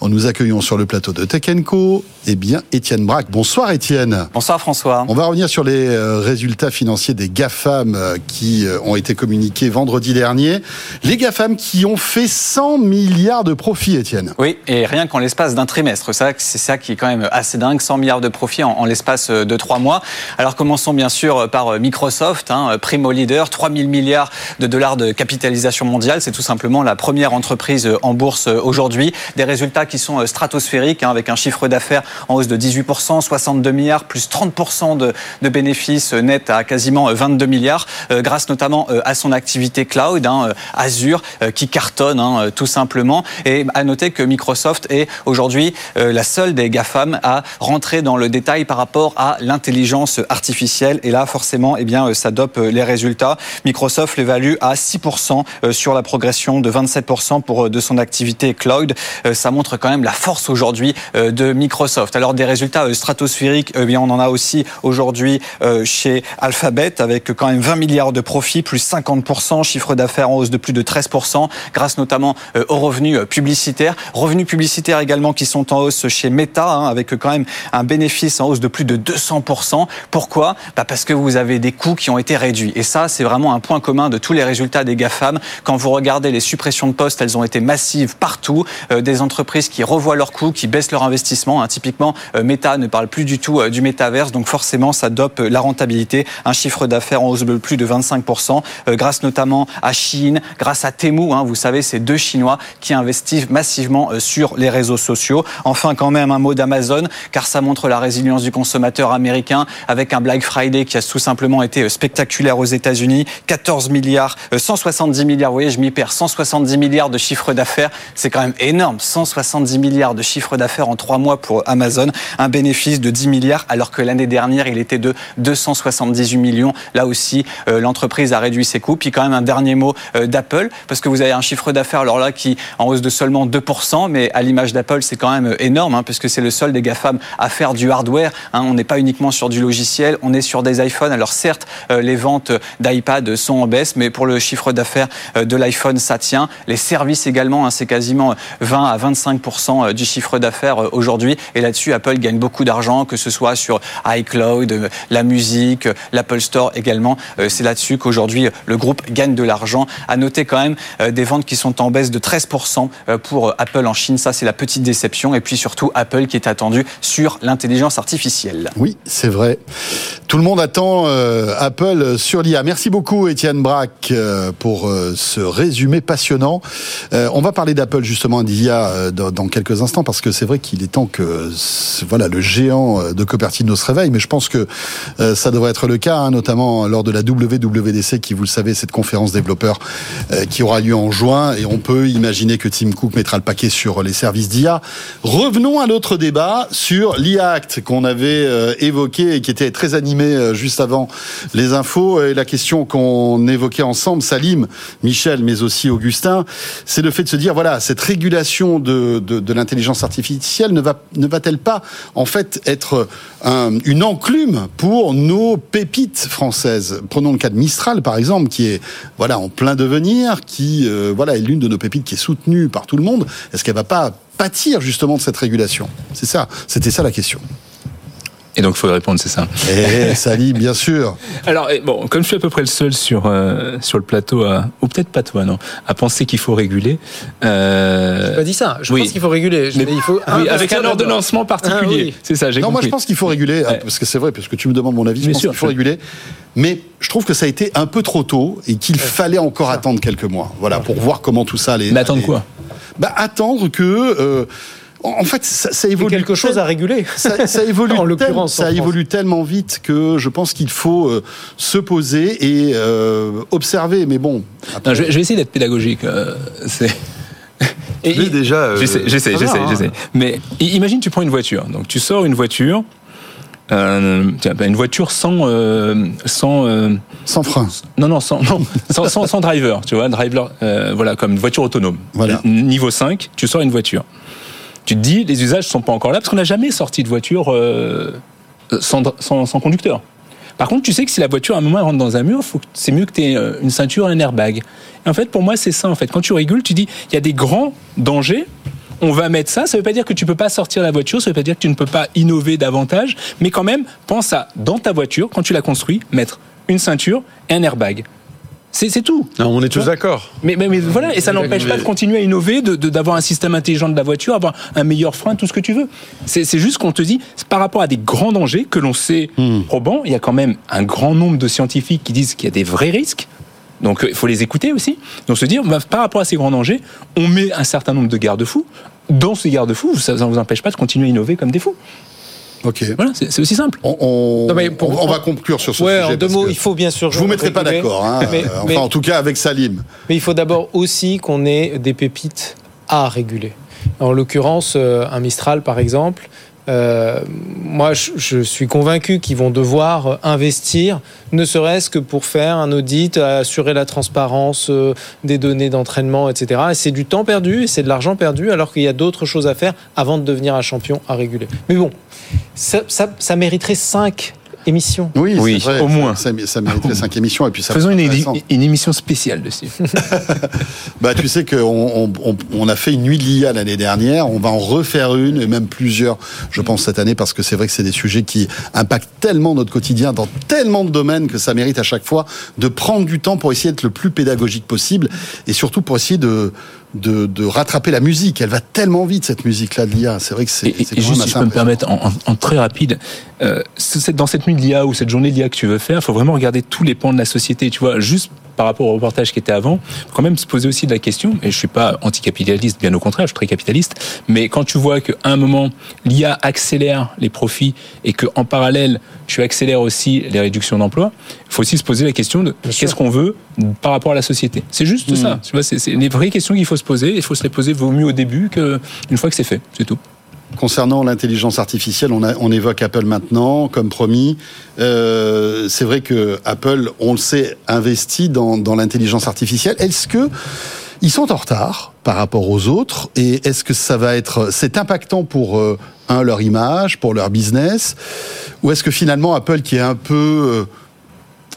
nous accueillons sur le plateau de Tech Co, eh bien, Étienne Braque. Bonsoir, Étienne. Bonsoir, François. On va revenir sur les euh, résultats financiers des GAFAM euh, qui euh, ont été communiqués vendredi dernier. Les GAFAM qui ont fait 100 milliards de profits, Étienne. Oui, et rien qu'en l'espace d'un trimestre. C'est ça qui est quand même assez dingue. 100 milliards de profits en, en l'espace de trois mois. Alors commençons bien sûr par Microsoft, hein, primo leader, 3000 milliards de dollars de capitalisation mondiale. C'est tout simplement la première entreprise en bourse aujourd'hui. Des résultats qui sont stratosphériques, hein, avec un chiffre d'affaires en hausse de 18%, 62 milliards, plus 30% de, bénéfices nets à quasiment 22 milliards, euh, grâce notamment euh, à son activité cloud, hein, euh, Azure, qui cartonne tout simplement. Et à noter que Microsoft est aujourd'hui la seule des GAFAM à rentrer dans le détail par rapport à l'intelligence artificielle. Et là, forcément, eh bien, ça dope les résultats. Microsoft l'évalue à 6% sur la progression de 27% pour de son activité cloud. Ça montre quand même la force aujourd'hui de Microsoft. Alors des résultats euh, stratosphériques, eh bien on en a aussi aujourd'hui euh, chez Alphabet avec quand même 20 milliards de profits, plus 50%, chiffre d'affaires en hausse de plus de 13%, grâce notamment euh, aux revenus publicitaires. Revenus publicitaires également qui sont en hausse chez Meta, hein, avec quand même un bénéfice en hausse de plus de 200%. Pourquoi? Bah Parce que vous avez des coûts qui ont été réduits. Et ça, c'est vraiment un point commun de tous les résultats des GAFAM. Quand vous regardez les suppressions de postes, elles ont été massives partout. des entreprises qui revoient leurs coûts, qui baissent leur investissement. Hein, typiquement, Meta ne parle plus du tout du métaverse, donc forcément, ça dope la rentabilité. Un chiffre d'affaires en hausse de plus de 25%, grâce notamment à Chine, grâce à Temu. Hein, vous savez, ces deux Chinois qui investissent massivement sur les réseaux sociaux. Enfin, quand même, un mot d'Amazon, car ça montre la résilience du consommateur américain avec un Black Friday qui a tout simplement été spectaculaire aux États-Unis. 14 milliards, 170 milliards, vous voyez, je m'y perds, 170 milliards de chiffre d'affaires. C'est quand même énorme. 170 milliards de chiffre d'affaires en trois mois pour Amazon un bénéfice de 10 milliards, alors que l'année dernière, il était de 278 millions. Là aussi, euh, l'entreprise a réduit ses coûts. Puis quand même un dernier mot euh, d'Apple, parce que vous avez un chiffre d'affaires, alors là, qui en hausse de seulement 2%, mais à l'image d'Apple, c'est quand même euh, énorme, hein, puisque c'est le seul des GAFAM à faire du hardware. Hein. on n'est pas uniquement sur du logiciel, on est sur des iPhones. Alors certes, les ventes d'iPad sont en baisse, mais pour le chiffre d'affaires de l'iPhone, ça tient. Les services également, hein, c'est quasiment 20 à 25% du chiffre d'affaires aujourd'hui. Et là-dessus, Apple gagne beaucoup d'argent, que ce soit sur iCloud, euh, la musique, euh, l'Apple Store également. Euh, c'est là-dessus qu'aujourd'hui le groupe gagne de l'argent. À noter quand même des ventes qui sont en baisse de 13% pour Apple en Chine. Ça, c'est la petite déception. Et puis surtout Apple qui est attendu sur l'intelligence artificielle. Oui, c'est vrai. Tout le monde attend Apple sur l'IA. Merci beaucoup, Étienne Braque, pour ce résumé passionnant. on va parler d'Apple justement d'IA dans quelques instants parce que c'est vrai qu'il est temps que voilà, le géant euh, de Cupertino se réveille, mais je pense que euh, ça devrait être le cas, hein, notamment lors de la WWDC, qui, vous le savez, cette conférence développeur euh, qui aura lieu en juin, et on peut imaginer que Tim Cook mettra le paquet sur les services d'IA. Revenons à notre débat sur l'IA Act qu'on avait évoqué et qui était très animé juste avant les infos, et la question qu'on évoquait ensemble, Salim, Michel, mais aussi Augustin, c'est le fait de se dire, voilà, cette régulation de, de, de l'intelligence artificielle ne va ne va-t-elle pas en fait être une enclume pour nos pépites françaises? Prenons le cas de Mistral par exemple, qui est voilà en plein devenir, qui euh, voilà est l'une de nos pépites qui est soutenue par tout le monde. Est-ce qu'elle va pas pâtir justement de cette régulation? C'est ça, c'était ça la question. Et donc, il faut répondre, c'est ça. Eh, Sally, bien sûr. Alors, bon, comme je suis à peu près le seul sur euh, sur le plateau, ou peut-être pas toi, non, à penser qu'il faut réguler. Euh... J'ai pas dit ça. Je pense qu'il faut réguler. Mais, il faut oui, avec un ordonnancement particulier. Ah, c'est ça. J'ai non, moi je pense qu'il faut réguler parce que c'est vrai, parce que tu me demandes mon avis. Je pense qu'il faut réguler. Mais je trouve que ça a été un peu trop tôt et qu'il fallait encore attendre quelques mois. Voilà, pour voir comment tout ça allait. Mais attendre quoi? Bah attendre que. Euh, en fait, ça, ça évolue. quelque chose à réguler. Ça, ça évolue. en l'occurrence, ça évolue tellement vite que je pense qu'il faut euh, se poser et euh, observer. Mais bon. Après... Non, je, vais essayer d'être pédagogique. Euh, c'est. Et il, déjà. Euh, j'essaie, j'essaie, j'essaie, hein. j'essaie. Mais imagine, tu prends une voiture. Donc, tu sors une voiture. Euh, tiens, une voiture sans euh, sans euh, sans frein. Non non sans non sans, sans, sans, driver, tu vois, driver euh, voilà comme une voiture autonome. Voilà. Niveau 5, tu sors une voiture tu te dis, les usages sont pas encore là parce qu'on n'a jamais sorti de voiture euh, sans, conducteur. Par contre, tu sais que si la voiture à un moment elle rentre dans un mur, c'est mieux que tu aies une ceinture, un airbag. Et en fait, pour moi, c'est ça. En fait, quand tu régules, tu dis il y a des grands dangers. On va mettre ça. Ça veut pas dire que tu peux pas sortir la voiture. Ça veut pas dire que tu ne peux pas innover davantage. Mais quand même, pense à dans ta voiture quand tu la construis, mettre une ceinture et un airbag. C'est tout. Non, on est tous d'accord. Mais, mais, mais voilà, et ça n'empêche pas de continuer à innover, de- de- d'avoir un système intelligent de la voiture, avoir un meilleur frein, tout ce que tu veux. C'est juste qu'on te dit, par rapport à des grands dangers que l'on sait probants, il y a quand même un grand nombre de scientifiques qui disent qu'il y a des vrais risques. Donc euh, il faut les écouter aussi. Donc se dire, bah, par rapport à ces grands dangers, on met un certain nombre de garde-fous. Dans ces garde-fous, ça ne vous empêche pas de continuer à innover comme des fous. Ok. Voilà, c'est aussi simple. On, on- Non, mais pour- on- on va conclure sur ce Ouais, sujet. en deux mots, il faut bien sûr. Je vous mettrai pas d'accord. hein. Mais- Euh, enfin, mais- en tout cas, avec Salim. Mais il faut d'abord aussi qu'on ait des pépites à réguler. En l'occurrence, euh, un Mistral, par exemple, euh, moi, je, je suis convaincu qu'ils vont devoir investir, ne serait-ce que pour faire un audit, assurer la transparence euh, des données d'entraînement, etc. Et c'est du temps perdu et c'est de l'argent perdu, alors qu'il y a d'autres choses à faire avant de devenir un champion à réguler. Mais bon, ça, ça- ça mériterait cinq émissions. Oui, Oui, c'est vrai, au moins. Ça, ça mériterait cinq émissions et puis ça. Faisons une, émission spéciale dessus. Bah, tu sais qu'on on, on- on a fait une nuit de l'IA l'année dernière. On va en refaire une et même plusieurs, je pense, cette année parce que c'est vrai que c'est des sujets qui impactent tellement notre quotidien dans tellement de domaines que ça mérite à chaque fois de prendre du temps pour essayer d'être le plus pédagogique possible et surtout pour essayer de, de, de rattraper la musique. Elle va tellement vite, cette musique-là de l'IA. C'est vrai que c'est juste si je peux me permettre, en, en- en très rapide, euh, dans cette nuit de l'IA ou cette journée de l'IA que tu veux faire, il faut vraiment regarder tous les pans de la société. Tu vois, juste par rapport au reportage qui était avant, quand même se poser aussi de la question, et je suis pas anticapitaliste, bien au contraire, je suis très capitaliste, mais quand tu vois qu'à un moment, l'IA accélère les profits et qu'en parallèle, tu accélères aussi les réductions d'emplois, il faut aussi se poser la question de qu'est-ce qu'on veut par rapport à la société. C'est juste ça. Tu vois, c'est les vraies questions qu'il faut se poser, et il faut se les poser vaut mieux au début qu'une fois que c'est fait, c'est tout. Concernant l'intelligence artificielle, on, a- on évoque Apple maintenant, comme promis. Euh, c'est vrai que Apple, on le sait, investit dans, dans l'intelligence artificielle. Est-ce que ils sont en retard par rapport aux autres Et est-ce que ça va être, c'est impactant pour euh, un leur image, pour leur business, ou est-ce que finalement Apple, qui est un peu euh,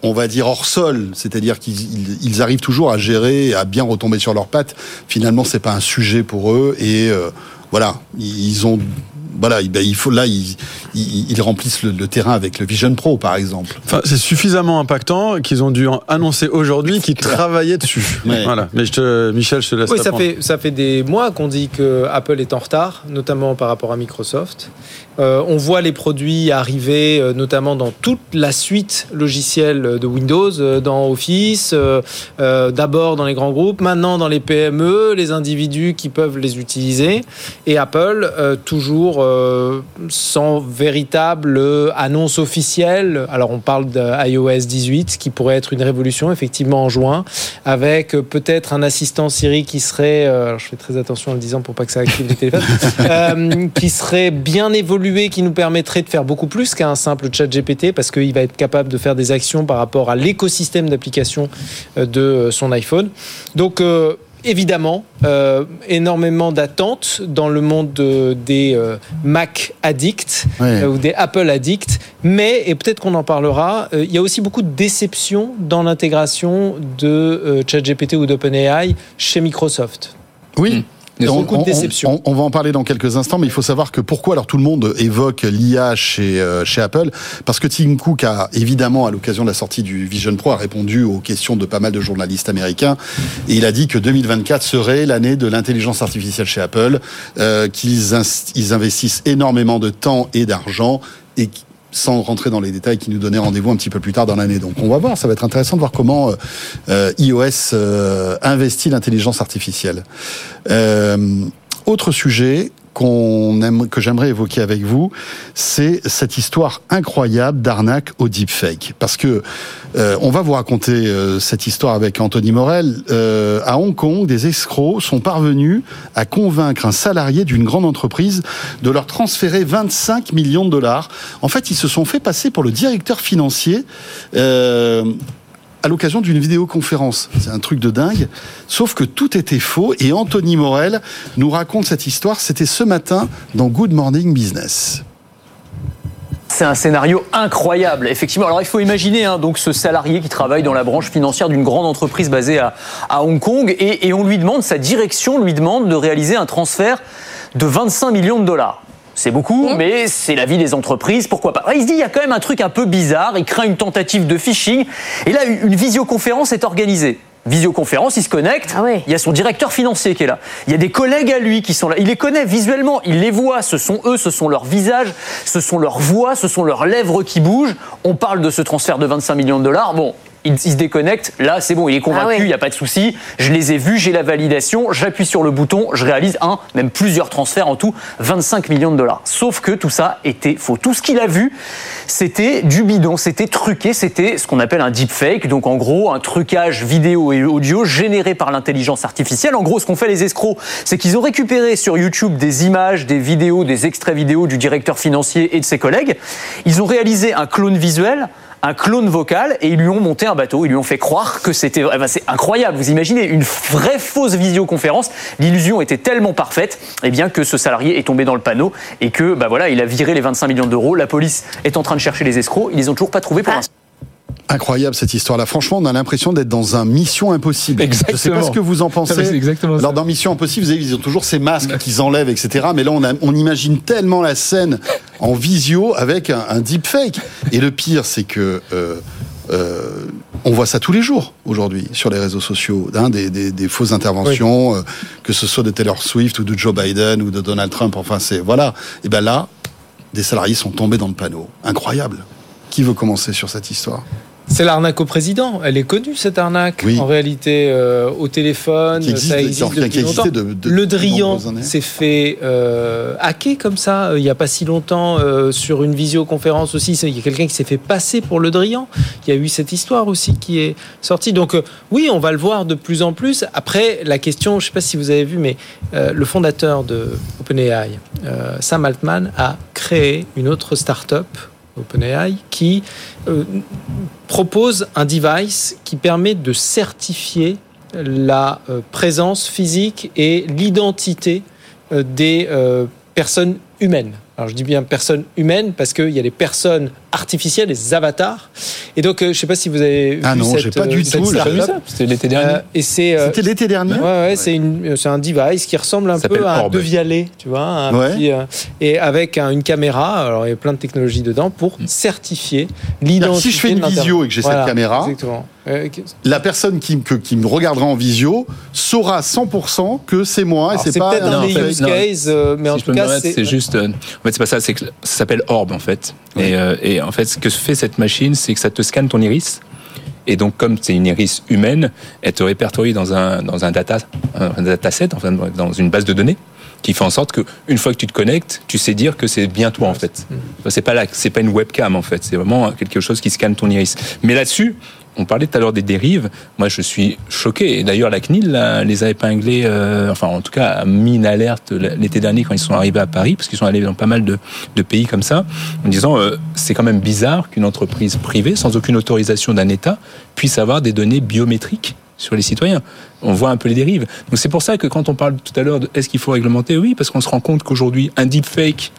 on va dire hors sol, c'est-à-dire qu'ils ils- ils arrivent toujours à gérer, à bien retomber sur leurs pattes. Finalement, c'est pas un sujet pour eux et euh, voilà, ils ont voilà, il- ben, il faut là ils, ils, ils remplissent le, le terrain avec le Vision Pro par exemple. Enfin, c'est suffisamment impactant qu'ils ont dû en annoncer aujourd'hui qu'ils travaillaient dessus. Ouais. Voilà. Mais je te, Michel, je te laisse Oui, ça fait, ça fait des mois qu'on dit que Apple est en retard, notamment par rapport à Microsoft. Euh, on voit les produits arriver, euh, notamment dans toute la suite logicielle de Windows, euh, dans Office, d'abord dans les grands groupes, maintenant dans les PME, les individus qui peuvent les utiliser. Et Apple, toujours sans véritable annonce officielle. Alors on parle d'iOS 18, qui pourrait être une révolution, effectivement, en juin, avec peut-être un assistant Siri qui serait, je fais très attention en le disant pour pas que ça active les téléphones, qui serait bien évolué, qui nous permettrait de faire beaucoup plus qu'un simple chat GPT, parce qu'il va être capable de faire des actions par rapport à l'écosystème d'application euh, de euh, son iPhone. Donc euh, évidemment, euh, énormément d'attentes dans le monde de- des euh, Mac addicts euh, ou des Apple addicts, mais, et peut-être qu'on en parlera, euh, il y a aussi beaucoup de déception dans l'intégration de euh, ChatGPT ou d'OpenAI chez Microsoft. Oui. On, Beaucoup de on- déception. on- on va en parler dans quelques instants, mais il faut savoir que pourquoi alors tout le monde évoque l'IA chez, euh, chez Apple? Parce que Tim Cook a évidemment, à l'occasion de la sortie du Vision Pro, a répondu aux questions de pas mal de journalistes américains et il a dit que 2024 serait l'année de l'intelligence artificielle chez Apple, euh, qu'ils ils investissent énormément de temps et d'argent et sans rentrer dans les détails, qui nous donnait rendez-vous un petit peu plus tard dans l'année. Donc on va voir, ça va être intéressant de voir comment euh, euh, iOS euh, investit l'intelligence artificielle. Autre sujet qu'on aime, que j'aimerais évoquer avec vous, c'est cette histoire incroyable d'arnaque au deepfake. Parce que euh, on va vous raconter euh, cette histoire avec Anthony Morel. Euh, à Hong Kong, des escrocs sont parvenus à convaincre un salarié d'une grande entreprise de leur transférer 25 millions de dollars. En fait, ils se sont fait passer pour le directeur financier. À l'occasion d'une vidéoconférence. C'est un truc de dingue. Sauf que tout était faux et Anthony Morel nous raconte cette histoire. C'était ce matin dans Good Morning Business. C'est un scénario incroyable, effectivement. Alors il faut imaginer hein, donc ce salarié qui travaille dans la branche financière d'une grande entreprise basée à, Hong Kong et, et on lui demande, sa direction lui demande de réaliser un transfert de 25 millions de dollars. C'est beaucoup, mais c'est la vie des entreprises, pourquoi pas. Il se dit, il y a quand même un truc un peu bizarre, il craint une tentative de phishing, et là, une visioconférence est organisée. Visioconférence, il se connecte, il y a son directeur financier qui est là. Il y a des collègues à lui qui sont là. Il les connaît visuellement, il les voit, ce sont eux, ce sont leurs visages, ce sont leurs voix, ce sont leurs lèvres qui bougent. On parle de ce transfert de 25 millions de dollars. Bon, il, il se déconnecte, là c'est bon, il est convaincu, Ah il ouais. n'y a pas de souci, je les ai vus, j'ai la validation, j'appuie sur le bouton, je réalise un, même plusieurs transferts en tout, 25 millions de dollars. Sauf que tout ça était faux. Tout ce qu'il a vu, c'était du bidon, c'était truqué, c'était ce qu'on appelle un deepfake, donc en gros un trucage vidéo et audio généré par l'intelligence artificielle. En gros, ce qu'ont fait les escrocs, c'est qu'ils ont récupéré sur YouTube des images, des vidéos, des extraits vidéo du directeur financier et de ses collègues. Ils ont réalisé un clone visuel un clone vocal et ils lui ont monté un bateau. Ils lui ont fait croire que c'était. eh ben, c'est incroyable. Vous imaginez une vraie fausse visioconférence. L'illusion était tellement parfaite, eh bien que ce salarié est tombé dans le panneau et que bah voilà, il a viré les 25 millions d'euros. La police est en train de chercher les escrocs. Ils les ont toujours pas trouvés pour l'instant. Incroyable cette histoire-là. Franchement, on a l'impression d'être dans un Mission Impossible. Je sais pas Exactement. ce que vous en pensez. exactement ça. Alors dans Mission Impossible, vous avez, ils ont toujours ces masques qu'ils enlèvent, etc. Mais là, on, a- on imagine tellement la scène en visio avec un, un deepfake. Et le pire, c'est que euh, euh, on voit ça tous les jours aujourd'hui sur les réseaux sociaux, hein, des, des- des fausses interventions, euh, que ce soit de Taylor Swift ou de Joe Biden ou de Donald Trump. Enfin, c'est voilà. Et ben là, des salariés sont tombés dans le panneau. Incroyable. Qui veut commencer sur cette histoire? C'est l'arnaque au président. Elle est connue cette arnaque. Oui. En réalité, euh, au téléphone, Qui existe- ça existe depuis longtemps. de- de- le Drian s'est fait euh, hacker comme ça. euh, Il n'y a pas si longtemps euh, sur une visioconférence aussi. Il y a quelqu'un qui s'est fait passer pour le Drian. Il y a eu cette histoire aussi qui est sortie. Donc oui, on va le voir de plus en plus. Après, la question, je ne sais pas si vous avez vu, mais le fondateur de OpenAI, Sam Altman, a créé une autre start-up OpenAI, qui euh, propose un device qui permet de certifier la euh, présence physique et l'identité euh, des personnes humaines. Alors je dis bien personnes humaines parce qu'il y a des personnes artificielles, des avatars. Et donc euh, je ne sais pas si vous avez Ah vu non, cette, pas euh, du cette tout, startup. vu. C'était l'été dernier. Euh, et c'est euh, C'était l'été dernier Ouais, ouais, c'est une- c'est un device qui ressemble un peu à un devialet, tu vois, un Ouais. petit, euh, et avec un- une caméra. Alors il y a plein de technologies dedans pour certifier l'identité. Si je fais une visio et que j'ai cette caméra, exactement. Euh, la personne qui, me- que- qui me regardera en visio saura 100% que c'est moi et c'est c'est pas peut-être un des use cases, euh, mais en si je tout peux me cas, permettre, c'est juste. euh, en fait, c'est pas ça. C'est que ça s'appelle Orb en fait. Et, euh, et en fait, ce que fait cette machine, c'est que ça te scanne ton iris. Et donc, comme c'est une iris humaine, elle te répertorie dans un dans un data un dataset, enfin dans une base de données, qui fait en sorte que une fois que tu te connectes, tu sais dire que c'est bien toi en fait. C'est pas là, c'est pas une webcam en fait. C'est vraiment quelque chose qui scanne ton iris. Mais là-dessus. On parlait tout à l'heure des dérives. Moi, je suis choqué. D'ailleurs, la CNIL les a épinglés, euh, enfin, en tout cas, a mis une alerte l'été dernier quand ils sont arrivés à Paris, parce qu'ils sont allés dans pas mal de, de pays comme ça, en disant euh, c'est quand même bizarre qu'une entreprise privée, sans aucune autorisation d'un État, puisse avoir des données biométriques sur les citoyens. On voit un peu les dérives. Donc c'est pour ça que quand on parle tout à l'heure de est-ce qu'il faut réglementer, oui, parce qu'on se rend compte qu'aujourd'hui, un deepfake,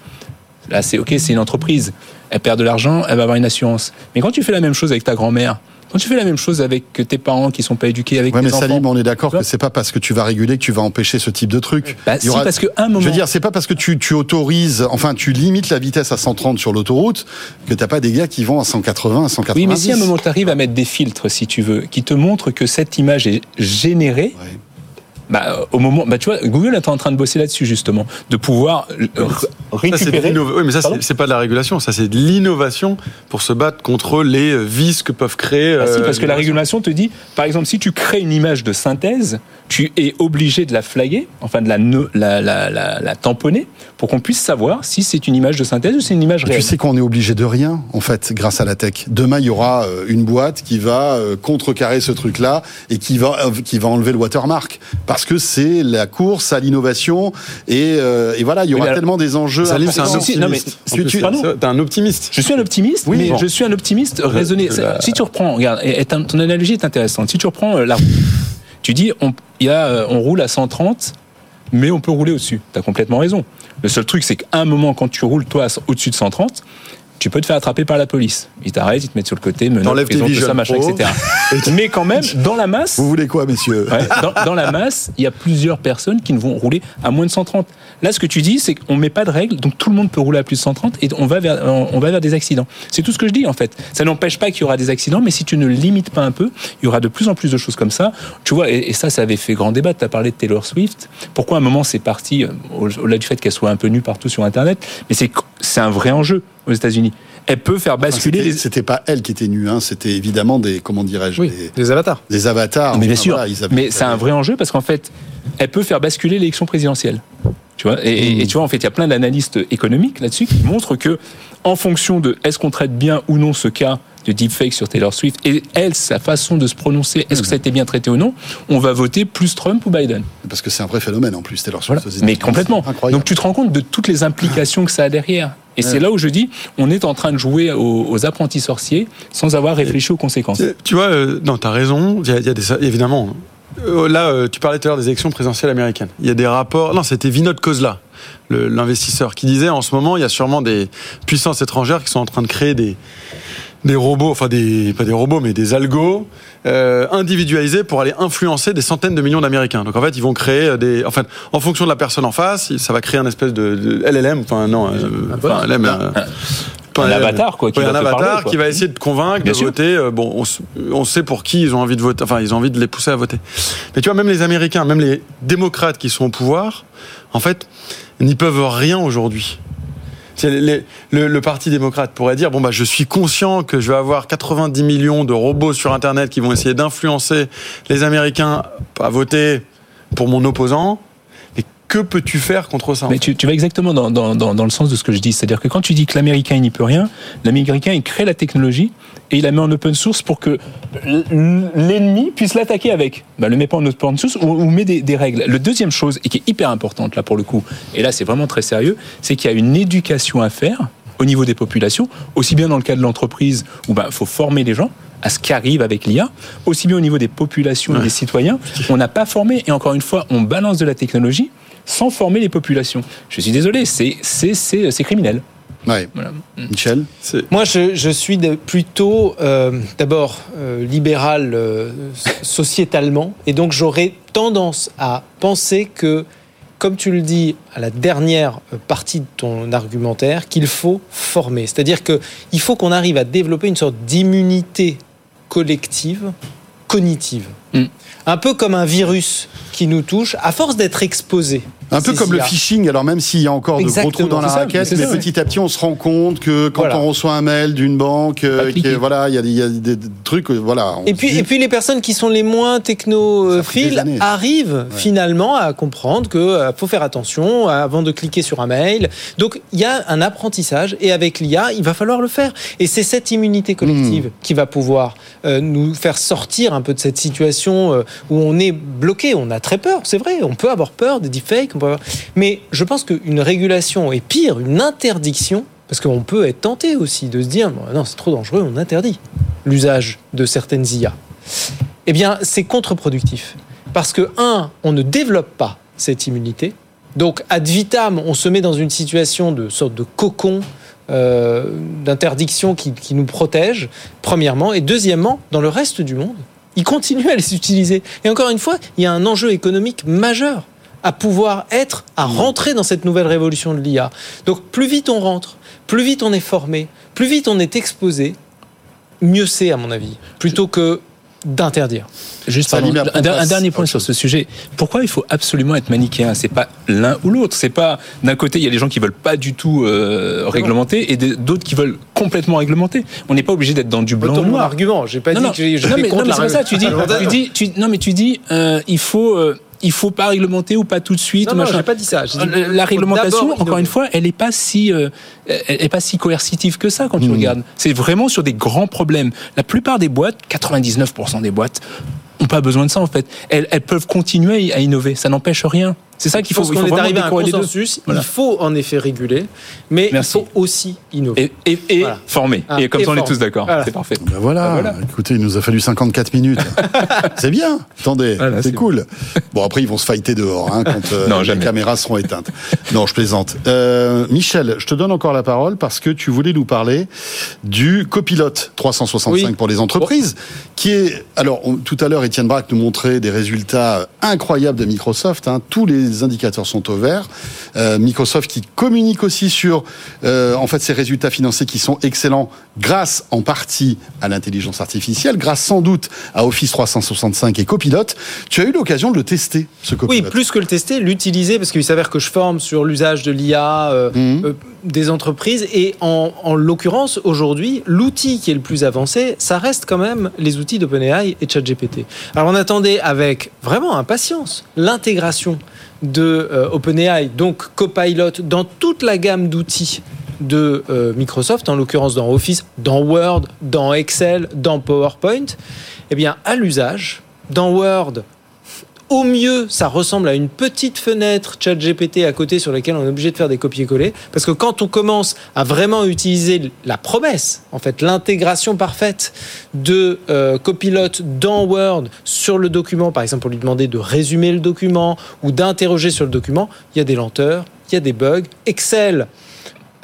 là c'est ok, c'est une entreprise, elle perd de l'argent, elle va avoir une assurance. Mais quand tu fais la même chose avec ta grand-mère, quand tu fais la même chose avec tes parents qui sont pas éduqués, avec Ouais, tes mais enfants, Salim, on est d'accord que c'est pas parce que tu vas réguler que tu vas empêcher ce type de truc. Bah, Il y si, parce qu'à un moment- Je veux dire, c'est pas parce que tu, tu autorises, enfin, tu limites la vitesse à 130 sur l'autoroute que t'as pas des gars qui vont à 180, à 190. Oui, mais si à un moment tu arrives à mettre des filtres, si tu veux, qui te montrent que cette image est générée, Ouais. Bah, au moment, bah, tu vois, Google est en train de bosser là-dessus justement, de pouvoir euh, r- Ça, c'est de récupérer. l'innova- oui, mais ça, c'est- pas de la régulation, ça, c'est de l'innovation pour se battre contre les euh, vices que peuvent créer. Ah si, euh, parce que la régulation te dit, par exemple, si tu crées une image de synthèse, tu es obligé de la flaguer, enfin de la, ne- la, la, la, la tamponner, pour qu'on puisse savoir si c'est une image de synthèse ou c'est une image Tu réelle. sais qu'on est obligé de rien, en fait, grâce à la tech. Demain, il y aura une boîte qui va contrecarrer ce truc-là et qui va, qui va enlever le watermark. Parce que c'est la course à l'innovation et, euh, et voilà, il y aura alors- tellement des enjeux. Salim, c'est un optimiste. si tu- T'es un optimiste. Je suis un optimiste, Oui, mais bon. je suis un optimiste raisonné. la- Si tu reprends, regarde, et, ton analogie est intéressante. Si tu reprends euh, la route, tu dis, on, il y a, euh, on roule à 130, mais on peut rouler au-dessus. Tu as complètement raison. Le seul truc, c'est qu'à un moment, quand tu roules, toi, au-dessus de 130, tu peux te faire attraper par la police. Ils t'arrêtent, ils te mettent sur le côté, tes prison, tout ça, machin, Pro. etc. Mais quand même, dans la masse, Vous voulez quoi, messieurs? Ouais, dans, dans la masse, il y a plusieurs personnes qui ne vont rouler à moins de 130. Là, ce que tu dis, c'est qu'on met pas de règles, donc tout le monde peut rouler à plus de 130 et on va vers, on va vers des accidents. C'est tout ce que je dis en fait. Ça n'empêche pas qu'il y aura des accidents, mais si tu ne limites pas un peu, il y aura de plus en plus de choses comme ça. Tu vois, et, et ça, ça avait fait grand débat. Tu as parlé de Taylor Swift. Pourquoi à un moment c'est parti, euh, au- au-delà du fait qu'elle soit un peu nue partout sur Internet, mais c'est c'est un vrai enjeu aux États-Unis. Elle peut faire Enfin, basculer c'était- les. C'était pas elle qui était nue, hein, c'était évidemment des, comment dirais-je, Oui, des, des avatars. des avatars. Mais bien Enfin, sûr, voilà, ils avaient- mais c'est un vrai enjeu parce qu'en fait, elle peut faire basculer l'élection présidentielle. Tu vois, et, Mm. et tu vois, en fait, il y a plein d'analystes économiques là-dessus qui montrent que, en fonction de est-ce qu'on traite bien ou non ce cas de deepfake sur Taylor Swift et elle, sa façon de se prononcer, est-ce que ça a été bien traité ou non, on va voter plus Trump ou Biden. Parce que c'est un vrai phénomène en plus, Taylor. Swift. Mais complètement. Donc tu te rends compte de toutes les implications que ça a derrière. Et c'est là où je dis, on est en train de jouer aux, aux apprentis sorciers sans avoir réfléchi aux conséquences. Tu- Tu vois, euh, non, t'as raison. Il y a, il y a des, évidemment. Euh, Là, euh, tu parlais tout à l'heure des élections présidentielles américaines. Il y a des rapports. Non, c'était Vinod Kozla, l'investisseur, qui disait en ce moment, il y a sûrement des puissances étrangères qui sont en train de créer des des robots, enfin des pas des robots, mais des algos euh, individualisés pour aller influencer des centaines de millions d'Américains. Donc en fait, ils vont créer euh, des, enfin, en fonction de la personne en face, ça va créer un espèce de, de LLM, enfin non, euh, enfin, LLM, euh, Un avatar, quoi, qui Ouais, va un te avatar parler, qui va essayer de convaincre Bien de sûr. voter. euh, bon, on, sait pour qui ils ont envie de voter. Enfin, ils ont envie de les pousser à voter. Mais tu vois, même les Américains, même les démocrates qui sont au pouvoir, en fait, n'y peuvent rien aujourd'hui. Les- le, le Parti démocrate pourrait dire bon bah je suis conscient que je vais avoir 90 millions de robots sur Internet qui vont essayer d'influencer les Américains à voter pour mon opposant. Que peux-tu faire contre ça Mais tu, tu vas exactement dans, dans, dans, dans le sens de ce que je dis. C'est-à-dire que quand tu dis que l'Américain n'y peut rien, l'Américain il crée la technologie et il la met en open source pour que l'ennemi puisse l'attaquer avec. Ben, le met pas en open source ou, ou met des, des règles. Le deuxième chose, et qui est hyper importante là pour le coup, et là c'est vraiment très sérieux, c'est qu'il y a une éducation à faire au niveau des populations, aussi bien dans le cas de l'entreprise où il faut former les gens à ce qui arrive avec l'IA, aussi bien au niveau des populations et des citoyens. On n'a pas formé, et encore une fois, on balance de la technologie sans former les populations. Je suis désolé, c'est c'est- c'est- c'est criminel. Ouais. Voilà. Michel Moi, je, je suis de- plutôt euh, d'abord euh, libéral euh, sociétalement, et donc j'aurais tendance à penser que, comme tu le dis à la dernière euh, partie de ton argumentaire, qu'il faut former. C'est-à-dire qu'il faut qu'on arrive à développer une sorte d'immunité collective, cognitive. Mm. Un peu comme un virus qui nous touche, à force d'être exposé. Un peu comme le phishing, alors même s'il y a encore de gros trous dans la ça, raquette, mais petit à petit on se rend compte que quand Voilà. on reçoit un mail d'une banque, euh, qui voilà, il y a, des- il y a des des trucs, euh, voilà. Et puis, dit- et puis les personnes qui sont les moins technophiles arrivent finalement à comprendre que euh, faut faire attention avant de cliquer sur un mail. Donc il y a un apprentissage et avec l'IA, il va falloir le faire. Et c'est cette immunité Hmm. collective qui va pouvoir euh, nous faire sortir un peu de cette situation euh, où on est bloqué. On a très peur, c'est vrai. On peut avoir peur des deepfakes. Mais je pense qu'une régulation est pire, une interdiction. Parce qu'on peut être tenté aussi de se dire non, c'est trop dangereux, on interdit l'usage de certaines IA. Eh bien, c'est contre-productif. Parce que, un, on ne développe pas cette immunité. Donc, ad vitam, on se met dans une situation de sorte de cocon euh, d'interdiction qui nous protège, premièrement. Et deuxièmement, dans le reste du monde, ils continuent à les utiliser. Et encore une fois, il y a un enjeu économique majeur à pouvoir être, à rentrer dans cette nouvelle révolution de l'IA. Donc, plus vite on rentre, plus vite on est formé, plus vite on est exposé, mieux c'est, à mon avis, plutôt que d'interdire. Juste pardon, un, dernier point sur ce sujet. Pourquoi il faut absolument être manichéen? C'est pas l'un ou l'autre. C'est pas d'un côté il y a des gens qui veulent pas du tout euh, réglementer et d'autres qui veulent complètement réglementer. On n'est pas obligé d'être dans du blanc ou noir. argument. J'ai pas non, dit non, que je, non, mais, non, mais c'est pas ça. Tu dis, réglementation. tu dis, tu- non mais tu dis, euh, il faut, euh, il faut pas réglementer ou pas tout de suite. Non, non, j'ai pas dit ça. Dit Euh, La réglementation, encore une fois, elle n'est pas si, euh, elle est pas si coercitive que ça quand tu regardes. C'est vraiment sur des grands problèmes. La plupart des boîtes, 99% des boîtes, ont pas besoin de ça en fait. Elles, elles peuvent continuer à innover. Ça n'empêche rien. C'est ça qu'il faut, qu'on faut est arrivé à un consensus. Voilà. Il faut en effet réguler, mais Merci. il faut aussi innover. Et, et, et Voilà. former. Ah, et comme et ça, on est tous d'accord. Voilà. C'est parfait. Ben voilà. Ah, voilà. écoutez, il nous a fallu 54 minutes. c'est bien. Attendez, Voilà, c'est cool. Bon, après, ils vont se fighter dehors hein, quand euh, Non, les caméras seront éteintes. Non, je plaisante. Euh, Michel, je te donne encore la parole parce que tu voulais nous parler du copilote 365 Oui. pour les entreprises, qui est... Alors, on- tout à l'heure, Étienne Braque nous montrait des résultats incroyables de Microsoft. hein. Tous les indicateurs sont au vert. Euh, Microsoft qui communique aussi sur euh, en fait ses résultats financiers qui sont excellents grâce en partie à l'intelligence artificielle, grâce sans doute à Office 365 et Copilot. Tu as eu l'occasion de le tester, ce Oui, Copilot. plus que le tester, l'utiliser, parce qu'il s'avère que je forme sur l'usage de l'IA euh, Mhm. euh, des entreprises. Et en, en l'occurrence, aujourd'hui, l'outil qui est le plus avancé, ça reste quand même les outils d'OpenAI et ChatGPT. Alors on attendait avec vraiment impatience l'intégration de euh, OpenAI, donc Copilot, dans toute la gamme d'outils de euh, Microsoft, en l'occurrence dans Office, dans Word, dans Excel, dans PowerPoint. Eh bien, à l'usage, dans Word, au mieux, ça ressemble à une petite fenêtre ChatGPT à côté sur laquelle on est obligé de faire des copier-coller. Parce que quand on commence à vraiment utiliser la promesse, en fait, l'intégration parfaite de euh, Copilot dans Word sur le document, par exemple, pour lui demander de résumer le document ou d'interroger sur le document, il y a des lenteurs, il y a des bugs. Excel,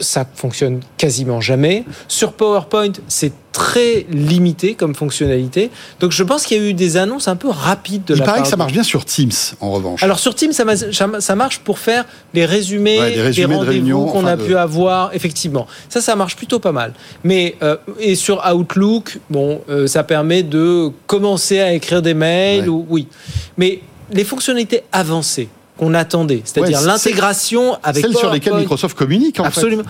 ça fonctionne quasiment jamais. Sur PowerPoint, c'est très limité comme fonctionnalité. Donc je pense qu'il y a eu des annonces un peu rapides de Il la paraît part que ça marche bien sur Teams, en revanche. alors sur Teams, ça, ma- ça marche pour faire les résumés, Ouais, des résumés de rendez-vous qu'on enfin, a de- pu avoir, effectivement. Ça, ça marche plutôt pas mal. Mais euh, et sur Outlook, bon, euh, ça permet de commencer à écrire des mails Ouais. ou oui. Mais les fonctionnalités avancées qu'on attendait, c'est-à-dire Ouais, l'intégration avec Celles sur lesquelles Microsoft communique, en absolument.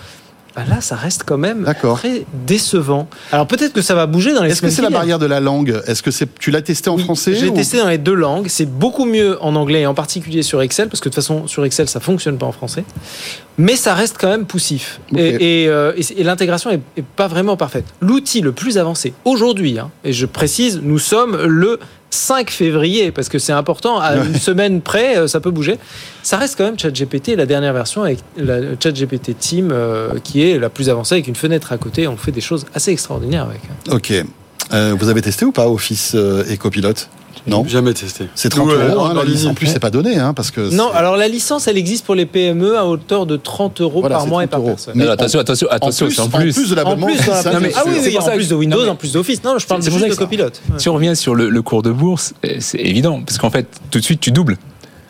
Bah là, ça reste quand même très décevant. Alors peut-être que ça va bouger dans fait. les Est-ce que c'est la barrière de la langue? Est-ce que c'est tu l'as testé en Oui, français J'ai ou- testé dans les deux langues. C'est beaucoup mieux en anglais et en particulier sur Excel parce que de toute façon sur Excel ça fonctionne pas en français. Mais ça reste quand même poussif Ok. et, et, euh, et l'intégration est, est pas vraiment parfaite. L'outil le plus avancé aujourd'hui, hein, et je précise, nous sommes le 5 février parce que c'est important. À une semaine près, euh, ça peut bouger. Ça reste quand même ChatGPT, la dernière version avec la ChatGPT Team euh, qui est la plus avancée avec une fenêtre à côté. On fait des choses assez extraordinaires avec. Ok. Euh, vous avez testé ou pas Office et Copilot Non Jamais testé. C'est 30 Nous, euros, hein, en la licence. En plus, c'est pas donné, hein, parce que. Non, alors la licence, elle existe pour les PME à hauteur de 30 euros Voilà, par mois et 30 par euros. personne. Mais Alors, en- attention, attention, attention, plus, c'est en en plus. plus de En l'abonnement, plus, ça, dans la- ça, Non, mais ah oui, oui, en ça plus de Windows, en plus d'Office. Non, je parle juste de que- Copilot. Si on revient sur le, le cours de bourse, euh, c'est évident, parce qu'en fait, tout de suite, tu doubles.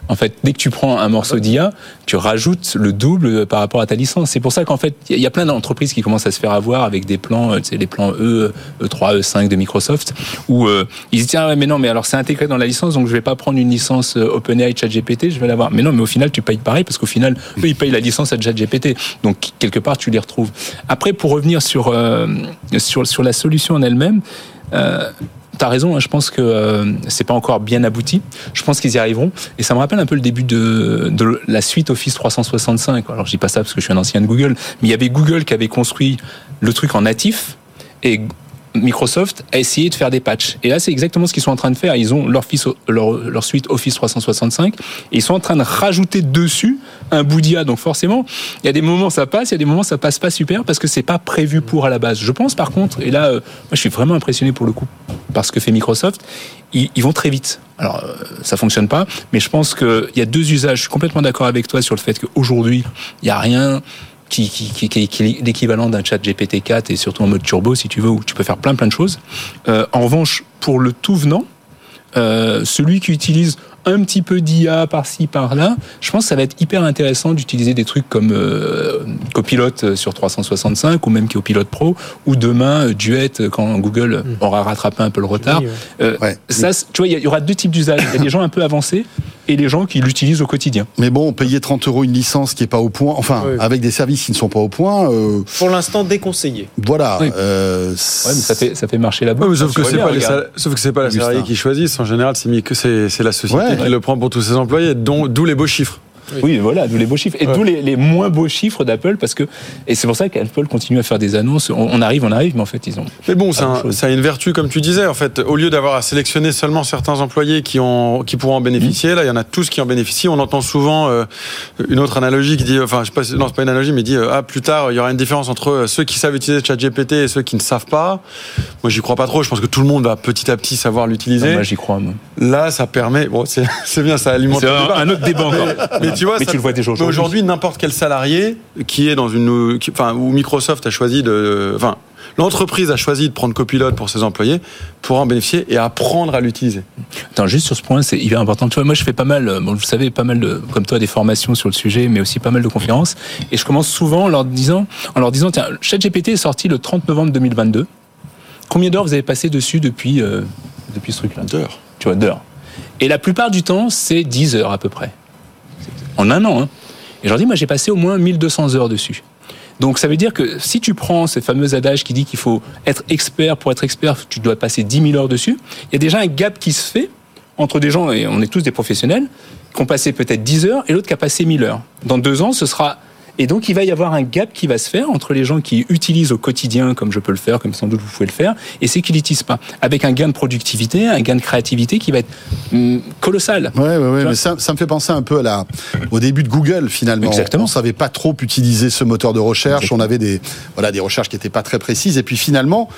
En fait, dès que tu prends un morceau d'IA, tu rajoutes le double par rapport à ta licence. C'est pour ça qu'en fait, il y a plein d'entreprises qui commencent à se faire avoir avec des plans, euh, tu sais, les plans E, E3, E5 de Microsoft, où euh, ils se disent ah ouais, mais non, mais alors c'est intégré dans la licence, donc je vais pas prendre une licence euh, OpenAI ChatGPT, je vais l'avoir. Mais non, mais au final, tu payes pareil parce qu'au final, eux, ils payent la licence à ChatGPT. Donc quelque part, tu les retrouves. Après, pour revenir sur euh, sur sur la solution en elle-même. Euh, T'as raison, hein, je pense que euh, c'est pas encore bien abouti. Je pense qu'ils y arriveront. Et ça me rappelle un peu le début de, de la suite Office 365. Alors je dis pas ça parce que je suis un ancien de Google, mais il y avait Google qui avait construit le truc en natif et Microsoft a essayé de faire des patchs. Et là, c'est exactement ce qu'ils sont en train de faire. Ils ont leur, leur, leur suite Office 365 et ils sont en train de rajouter dessus un bout d'IA. Donc forcément, il y a des moments ça passe, il y a des moments ça passe pas super parce que c'est pas prévu pour à la base. Je pense par contre, et là, euh, moi je suis vraiment impressionné pour le coup par ce que fait Microsoft, ils, ils vont très vite. Alors euh, ça fonctionne pas, mais je pense qu'il y a deux usages. Je suis complètement d'accord avec toi sur le fait qu'aujourd'hui, il y a rien qui, qui, qui, qui- qui est l'équivalent d'un chat GPT-4 et surtout en mode turbo si tu veux où tu peux faire plein plein de choses. Euh, en revanche, pour le tout venant, euh, celui qui utilise un petit peu d'IA par-ci par-là, je pense que ça va être hyper intéressant d'utiliser des trucs comme euh, Copilot euh, sur 365 ou même Copilot Pro ou demain Duet quand Google aura rattrapé un peu le retard. Oui, ouais. Euh, Ouais. ça, tu vois, il y y aura deux types d'usages. Il y a des gens un peu avancés et les gens qui l'utilisent au quotidien. Mais bon, payer 30 euros une licence qui est pas au point, enfin, Oui. avec des services qui ne sont pas au point, euh, Pour l'instant, déconseillé. voilà. Oui. euh, Ouais, mais ça fait, ça fait marcher la boîte. mais sauf, que c'est pas les regarde. sal- sauf que c'est pas les salariés qui choisissent. En général, c'est mis c'est c'est la société Ouais. qui le prend pour tous ses employés, dont d'où les beaux chiffres. Oui, voilà, d'où les beaux chiffres. Et Ouais. d'où les, les moins beaux chiffres d'Apple, parce que. Et c'est pour ça qu'Apple continue à faire des annonces. On, on arrive, on arrive, mais en fait, ils ont. Mais bon, ça, a- grand-chose. ça a une vertu, comme tu disais, en fait. Au lieu d'avoir à sélectionner seulement certains employés qui, ont, qui pourront en bénéficier, là, il y en a tous qui en bénéficient. On entend souvent euh, une autre analogie qui dit, enfin, je sais pas, non, c'est pas une analogie, mais dit, euh, ah, plus tard, il y aura une différence entre euh, ceux qui savent utiliser ChatGPT et ceux qui ne savent pas. Moi, j'y crois pas trop. Je pense que tout le monde va petit à petit savoir l'utiliser. Moi, j'y crois, moi. Là, ça permet, bon, c'est c'est bien, ça alimente un, un autre débat encore. Mais tu vois, mais ça- tu le vois déjà aujourd'hui. aujourd'hui, n'importe quel salarié qui est dans une, qui- enfin, où Microsoft a choisi de, enfin, l'entreprise a choisi de prendre copilote pour ses employés pourra en bénéficier et apprendre à l'utiliser. Attends, juste sur ce point, c'est hyper important. Tu vois, moi, je fais pas mal, euh, bon, vous savez, pas mal de, comme toi, des formations sur le sujet, mais aussi pas mal de conférences. Et je commence souvent en leur disant, en leur disant, tiens, ChatGPT est sorti le 30 novembre 2022. Combien d'heures vous avez passé dessus depuis, euh, depuis ce truc-là? D'heures. Tu vois, d'heures. Et la plupart du temps, c'est 10 heures à peu près. En un an, hein. Et je leur dis, moi, j'ai passé au moins 1200 heures dessus. Donc ça veut dire que si tu prends ce fameux adage qui dit qu'il faut être expert pour être expert, tu dois passer 10 000 heures dessus, il y a déjà un gap qui se fait entre des gens, et on est tous des professionnels, qui ont passé peut-être 10 heures et l'autre qui a passé 1000 heures. Dans deux ans, ce sera... Et donc il va y avoir un gap qui va se faire entre les gens qui utilisent au quotidien, comme je peux le faire, comme sans doute vous pouvez le faire, et ceux qui l'utilisent pas. Avec un gain de productivité, un gain de créativité qui va être hum, colossal. Ouais, ouais, ouais, mais ça, ça me fait penser un peu à la, au début de Google finalement. Exactement. On savait pas trop utiliser ce moteur de recherche. Exactement. On avait des, voilà, des recherches qui étaient pas très précises. Et puis finalement,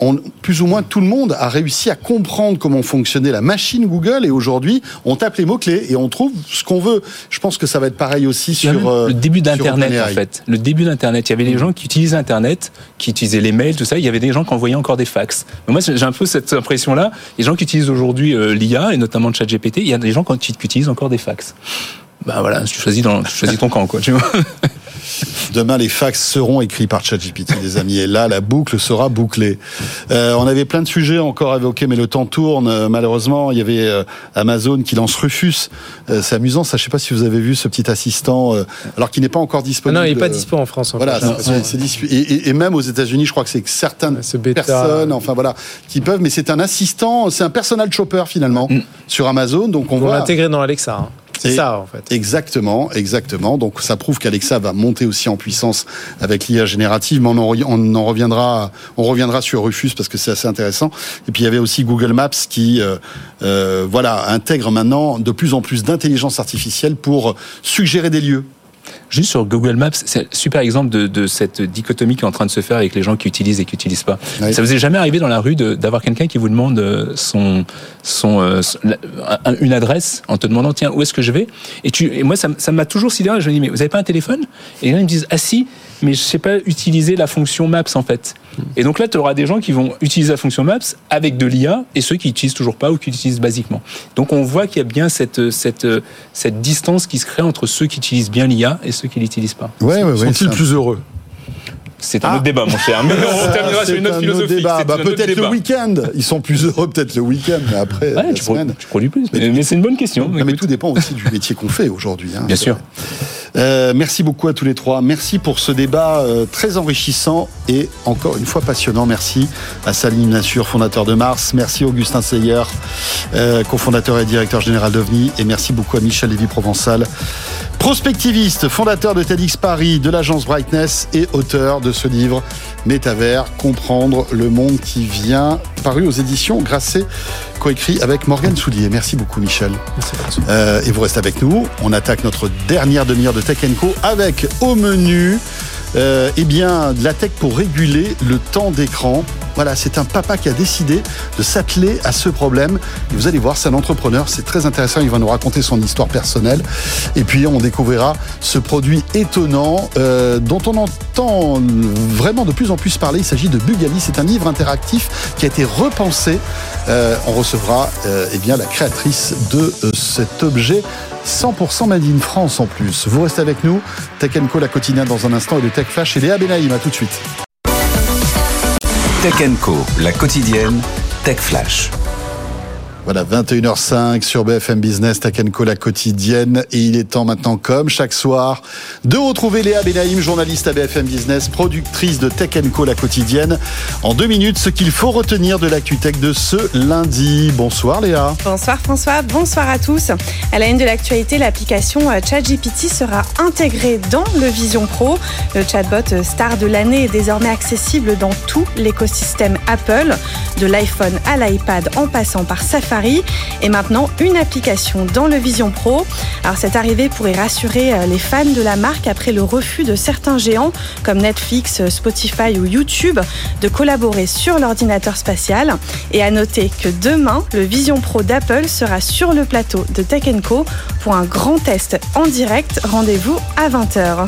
on, plus ou moins tout le monde a réussi à comprendre comment fonctionnait la machine Google. Et aujourd'hui, on tape les mots clés et on trouve ce qu'on veut. Je pense que ça va être pareil aussi sur euh, le début d'Internet, en fait. Le début d'Internet. Il y avait des gens qui utilisaient Internet, qui utilisaient les mails, tout ça. Il y avait des gens qui envoyaient encore des fax. Mais moi, j'ai un peu cette impression-là. Les gens qui utilisent aujourd'hui euh, l'IA, et notamment ChatGPT, il y a des gens qui utilisent encore des fax. Bah voilà, tu choisis, dans, tu choisis ton camp, quoi. Tu vois Demain, les fax seront écrits par ChatGPT, les amis. Et là, la boucle sera bouclée. Euh, on avait plein de sujets encore à évoquer, mais le temps tourne. Euh, malheureusement, il y avait euh, Amazon qui lance Rufus. Euh, c'est amusant, ça. Je sais pas si vous avez vu ce petit assistant, euh, alors qu'il n'est pas encore Ah disponible. non, il n'est pas euh, dispo en France. encore, Voilà, et, et- et même aux États-Unis, je crois que c'est certaines Ce bêta. personnes, enfin voilà, qui peuvent. Mais c'est un assistant, c'est un personal shopper finalement sur Amazon. Donc on va l'intégrer dans Alexa. hein. C'est ça, en fait. Exactement, exactement. Donc ça prouve qu'Alexa va monter aussi en puissance avec l'IA générative, mais on en, re- on en reviendra, on reviendra sur Rufus parce que c'est assez intéressant. Et puis il y avait aussi Google Maps qui, euh, euh, voilà, intègre maintenant de plus en plus d'intelligence artificielle pour suggérer des lieux. Juste sur Google Maps, c'est un super exemple de, de cette dichotomie qui est en train de se faire avec les gens qui utilisent et qui n'utilisent pas. Oui. Ça vous est jamais arrivé dans la rue d'avoir quelqu'un qui vous demande euh, son, son, euh, une adresse en te demandant tiens où est-ce que je vais? Et, tu, et moi ça m'a toujours sidéré. Je me dis mais vous avez pas un téléphone? Et les gens ils me disent ah si mais je sais pas utiliser la fonction Maps en fait. Et donc là tu auras des gens qui vont utiliser la fonction Maps avec de l'IA et ceux qui utilisent toujours pas ou qui utilisent basiquement. Donc on voit qu'il y a bien cette cette cette distance qui se crée entre ceux qui utilisent bien l'IA et ceux qui l'utilisent pas. Ouais, ouais, ouais. Sont-ils c'est un- plus heureux C'est un Ah. autre débat, mon cher. Mais on terminera c'est sur une autre. C'est Bah, peut-être le week-end. Ils sont plus heureux peut-être le week-end, mais après Ouais, la tu, pro- semaine. tu produis plus. Mais, mais c'est une bonne question. Non, mais tout dépend aussi du métier qu'on fait aujourd'hui. hein. Bien sûr. Euh, merci beaucoup à tous les trois. Merci pour ce débat euh, très enrichissant et encore une fois passionnant. Merci à Salim Nassur, fondateur de Mars. Merci Augustin Seyer, euh, cofondateur et directeur général d'OVNI. Et merci beaucoup à Michel Lévy-Provençal, prospectiviste, fondateur de TEDx Paris, de l'agence Brightness et auteur de ce livre Métavers, comprendre le monde qui vient, paru aux éditions Grasset, coécrit avec Morgane Soulier. Merci beaucoup Michel. Euh, et vous restez avec nous. On attaque notre dernière demi-heure de Tech Co avec au menu euh, eh bien, de la tech pour réguler le temps d'écran. Voilà, c'est un papa qui a décidé de s'atteler à ce problème. Vous allez voir, c'est un entrepreneur, c'est très intéressant. Il va nous raconter son histoire personnelle. Et puis, on découvrira ce produit étonnant euh, dont on entend vraiment de plus en plus parler. Il s'agit de Bugali. C'est un livre interactif qui a été repensé. Euh, on recevra eh bien, la créatrice de cet objet 100% Made in France en plus. Vous restez avec nous. Tech Co, la quotidienne dans un instant et le Tech Flash et Léa Benaïm. À tout de suite. Tech Co, la quotidienne, Tech Flash. Voilà, 21h05 sur BFM Business, Takenko la quotidienne. Et il est temps maintenant, comme chaque soir, de retrouver Léa Benaïm, journaliste à BFM Business, productrice de Takenko la quotidienne. En deux minutes, ce qu'il faut retenir de l'actu-tech de ce lundi. Bonsoir Léa. Bonsoir François, bonsoir à tous. À la une de l'actualité, l'application euh, ChatGPT sera intégrée dans le Vision Pro. Le chatbot euh, star de l'année est désormais accessible dans tout l'écosystème Apple, de l'iPhone à l'iPad en passant par Safari et maintenant une application dans le Vision Pro. Alors cette arrivée pourrait rassurer euh, les fans de la marque après le refus de certains géants comme Netflix, Spotify ou YouTube de collaborer sur l'ordinateur spatial. Et à noter que demain, le Vision Pro d'Apple sera sur le plateau de Tech Co pour un grand test en direct. Rendez-vous à 20h.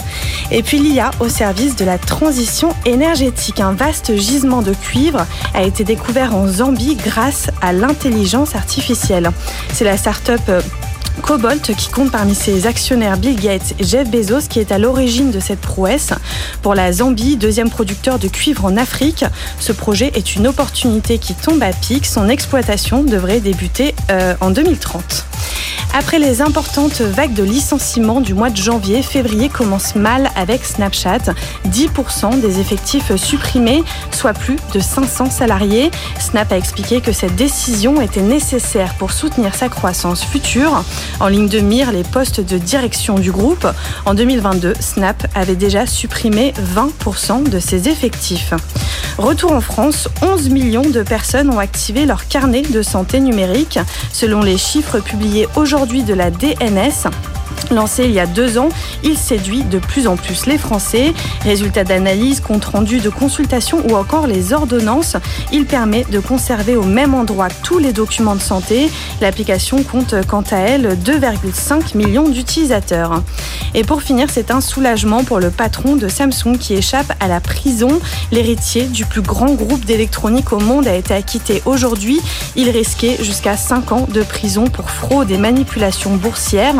Et puis l'IA au service de la transition énergétique. Un vaste gisement de cuivre a été découvert en Zambie grâce à l'intelligence artificielle. C'est la start-up euh, Cobalt, qui compte parmi ses actionnaires Bill Gates et Jeff Bezos, qui est à l'origine de cette prouesse. Pour la Zambie, deuxième producteur de cuivre en Afrique, ce projet est une opportunité qui tombe à pic. Son exploitation devrait débuter euh, en 2030. Après les importantes vagues de licenciements du mois de janvier, février commence mal avec Snapchat. 10% des effectifs supprimés, soit plus de 500 salariés. Snap a expliqué que cette décision était nécessaire pour soutenir sa croissance future. En ligne de mire, les postes de direction du groupe. En 2022, Snap avait déjà supprimé 20% de ses effectifs. Retour en France, 11 millions de personnes ont activé leur carnet de santé numérique, selon les chiffres publiés aujourd'hui de la DNS. Lancé il y a deux ans, il séduit de plus en plus les Français. Résultats d'analyse, compte rendu de consultation ou encore les ordonnances, il permet de conserver au même endroit tous les documents de santé. L'application compte quant à elle 2,5 millions d'utilisateurs. Et pour finir, c'est un soulagement pour le patron de Samsung qui échappe à la prison. L'héritier du plus grand groupe d'électronique au monde a été acquitté aujourd'hui. Il risquait jusqu'à 5 ans de prison pour fraude et manipulation boursière.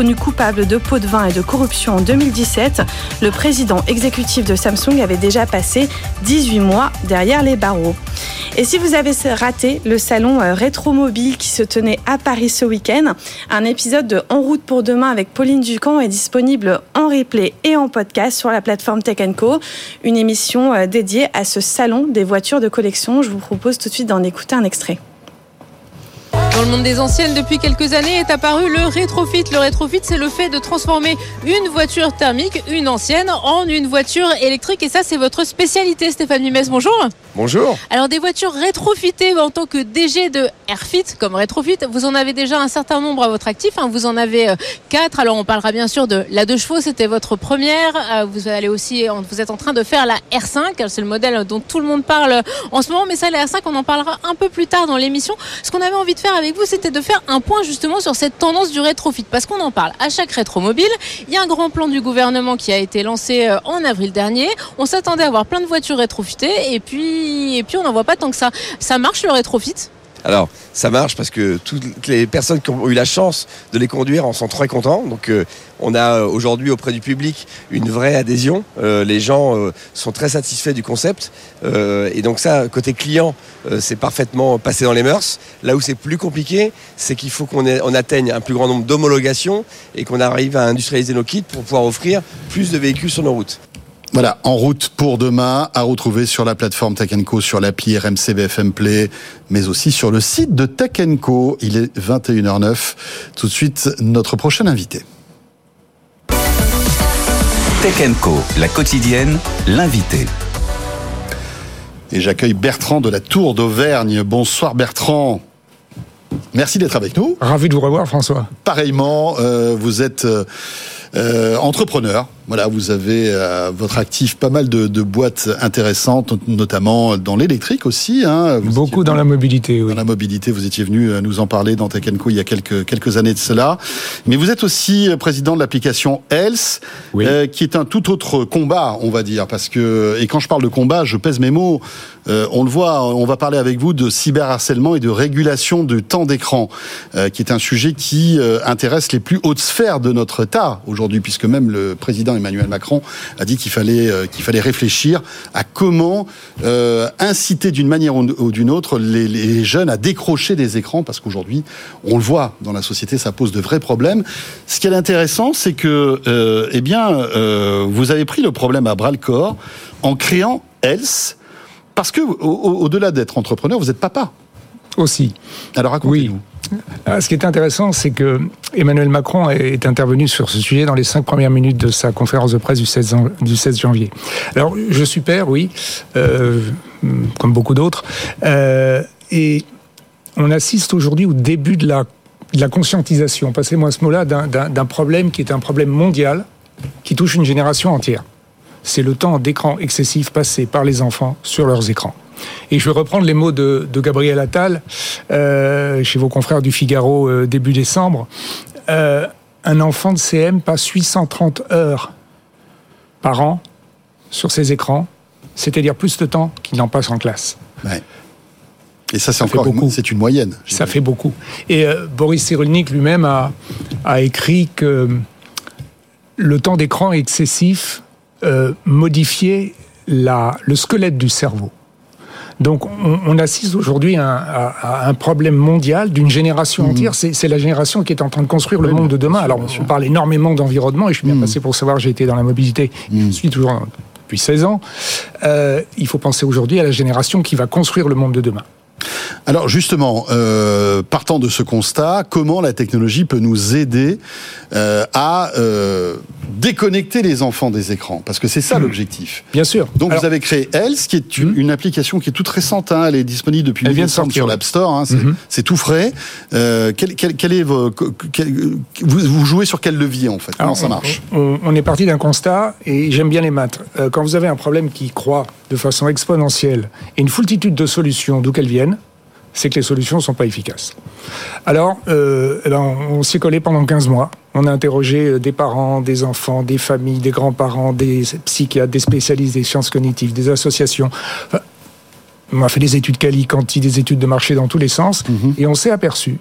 Reconnu coupable de pots de vin et de corruption en 2017, le président exécutif de Samsung avait déjà passé 18 mois derrière les barreaux. Et si vous avez raté le salon euh, Rétromobile qui se tenait à Paris ce week-end, un épisode de En route pour demain avec Pauline Ducamp est disponible en replay et en podcast sur la plateforme Tech Co. Une émission euh, dédiée à ce salon des voitures de collection. Je vous propose tout de suite d'en écouter un extrait. Dans le monde des anciennes, depuis quelques années, est apparu le rétrofit. Le rétrofit, c'est le fait de transformer une voiture thermique, une ancienne, en une voiture électrique. Et ça, c'est votre spécialité, Stéphane Mimès. Bonjour. Bonjour. Alors, des voitures rétrofitées en tant que DG de Airfit, comme rétrofit, vous en avez déjà un certain nombre à votre actif. Hein. Vous en avez euh, quatre. Alors, on parlera bien sûr de la deux chevaux, c'était votre première. Euh, vous allez aussi, vous êtes en train de faire la R5. C'est le modèle dont tout le monde parle en ce moment. Mais ça, la R5, on en parlera un peu plus tard dans l'émission. Ce qu'on avait envie de faire avec vous, c'était de faire un point justement sur cette tendance du rétrofit, parce qu'on en parle à chaque rétromobile. Il y a un grand plan du gouvernement qui a été lancé euh, en avril dernier. On s'attendait à avoir plein de voitures rétrofitées, et puis, et puis on n'en voit pas tant que ça. Ça marche le rétrofit? Alors, ça marche parce que toutes les personnes qui ont eu la chance de les conduire en sont très contents. Donc, euh, on a euh, aujourd'hui auprès du public une vraie adhésion. Euh, les gens sont très satisfaits du concept. et donc, ça, côté client, c'est parfaitement passé dans les mœurs. Là où c'est plus compliqué, c'est qu'il faut qu'on on atteigne un plus grand nombre d'homologations et qu'on arrive à industrialiser nos kits pour pouvoir offrir plus de véhicules sur nos routes. Voilà, en route pour demain, à retrouver sur la plateforme Tech Co, sur l'appli RMC BFM Play, mais aussi sur le site de Tech Co. Il est 21h09. Tout de suite, notre prochain invité. Tech Co, la quotidienne, l'invité. Et j'accueille Bertrand de la Tour d'Auvergne. Bonsoir Bertrand. Merci d'être avec nous. Ravi de vous revoir François. Pareillement, euh, vous êtes euh, euh, entrepreneur, voilà, vous avez à votre actif pas mal de, de boîtes intéressantes, notamment dans l'électrique aussi. Hein. Beaucoup dans la mobilité, oui. Dans la mobilité, vous étiez venu euh, nous en parler dans Tech il y a quelques, quelques années de cela. Mais vous êtes aussi euh, président de l'application Health, euh, qui est un tout autre combat, on va dire. Parce que, et quand je parle de combat, je pèse mes mots. Euh, on le voit, on va parler avec vous de cyberharcèlement et de régulation du temps d'écran, qui est un sujet qui intéresse les plus hautes sphères de notre État aujourd'hui, puisque même le président Emmanuel Macron a dit qu'il fallait, euh, réfléchir à comment euh, inciter d'une manière ou d'une autre les, jeunes à décrocher des écrans, parce qu'aujourd'hui, on le voit dans la société, ça pose de vrais problèmes. Ce qui est intéressant, c'est que, euh, eh vous avez pris le problème à bras le corps en créant Else, parce que au- au- au-delà d'être entrepreneur, vous êtes papa. Aussi. Alors racontez-nous. Ah, Ce qui est intéressant, c'est que Emmanuel Macron est intervenu sur ce sujet dans les cinq premières minutes de sa conférence de presse du 16, jan- du 16 janvier. Alors, je suis père, oui, euh, comme beaucoup d'autres, euh, et on assiste aujourd'hui au début de la, de la conscientisation, passez-moi ce mot-là, d'un problème qui est un problème mondial qui touche une génération entière. C'est le temps d'écran excessif passé par les enfants sur leurs écrans. Et je vais reprendre les mots de, de Gabriel Attal euh, chez vos confrères du Figaro euh, début décembre. Euh, un enfant de CM passe 830 heures par an sur ses écrans, c'est-à-dire plus de temps qu'il n'en passe en classe. Ouais. Et ça, c'est encore beaucoup. c'est une moyenne. Ça fait beaucoup. Et euh, Boris Cyrulnik lui-même a, a écrit que le temps d'écran excessif euh, modifiait la, le squelette du cerveau. Donc on, on assiste aujourd'hui à, un- à- à un problème mondial d'une génération entière. C'est c'est la génération qui est en train de construire le monde de demain. Alors on parle énormément d'environnement et je suis bien passé pour savoir, j'ai été dans la mobilité, je suis toujours depuis 16 ans. Euh, il faut penser aujourd'hui à la génération qui va construire le monde de demain. Alors justement, euh, partant de ce constat, comment la technologie peut nous aider euh, à euh, déconnecter les enfants des écrans? Parce que c'est ça l'objectif. Bien sûr. Donc Alors- vous avez créé Else, qui est une, une application qui est toute récente. hein, elle est disponible depuis Elle vient de sortir, sur l'App Store. hein, c'est Mhm. c'est tout frais. Quel, quel- quel est vos, quel- vous, vous jouez sur quel levier en fait? Comment Alors, ça on- marche? on, on est parti d'un constat, et j'aime bien les maths. Quand vous avez un problème qui croît de façon exponentielle et une foultitude de solutions, d'où qu'elles viennent, c'est que les solutions ne sont pas efficaces. Alors, euh, eh ben, on, on s'y est collé pendant 15 mois. On a interrogé euh, des parents, des enfants, des familles, des grands-parents, des psychiatres, des spécialistes des sciences cognitives, des associations. Enfin, on a fait des études quali, quanti, des études de marché dans tous les sens, et on s'est aperçu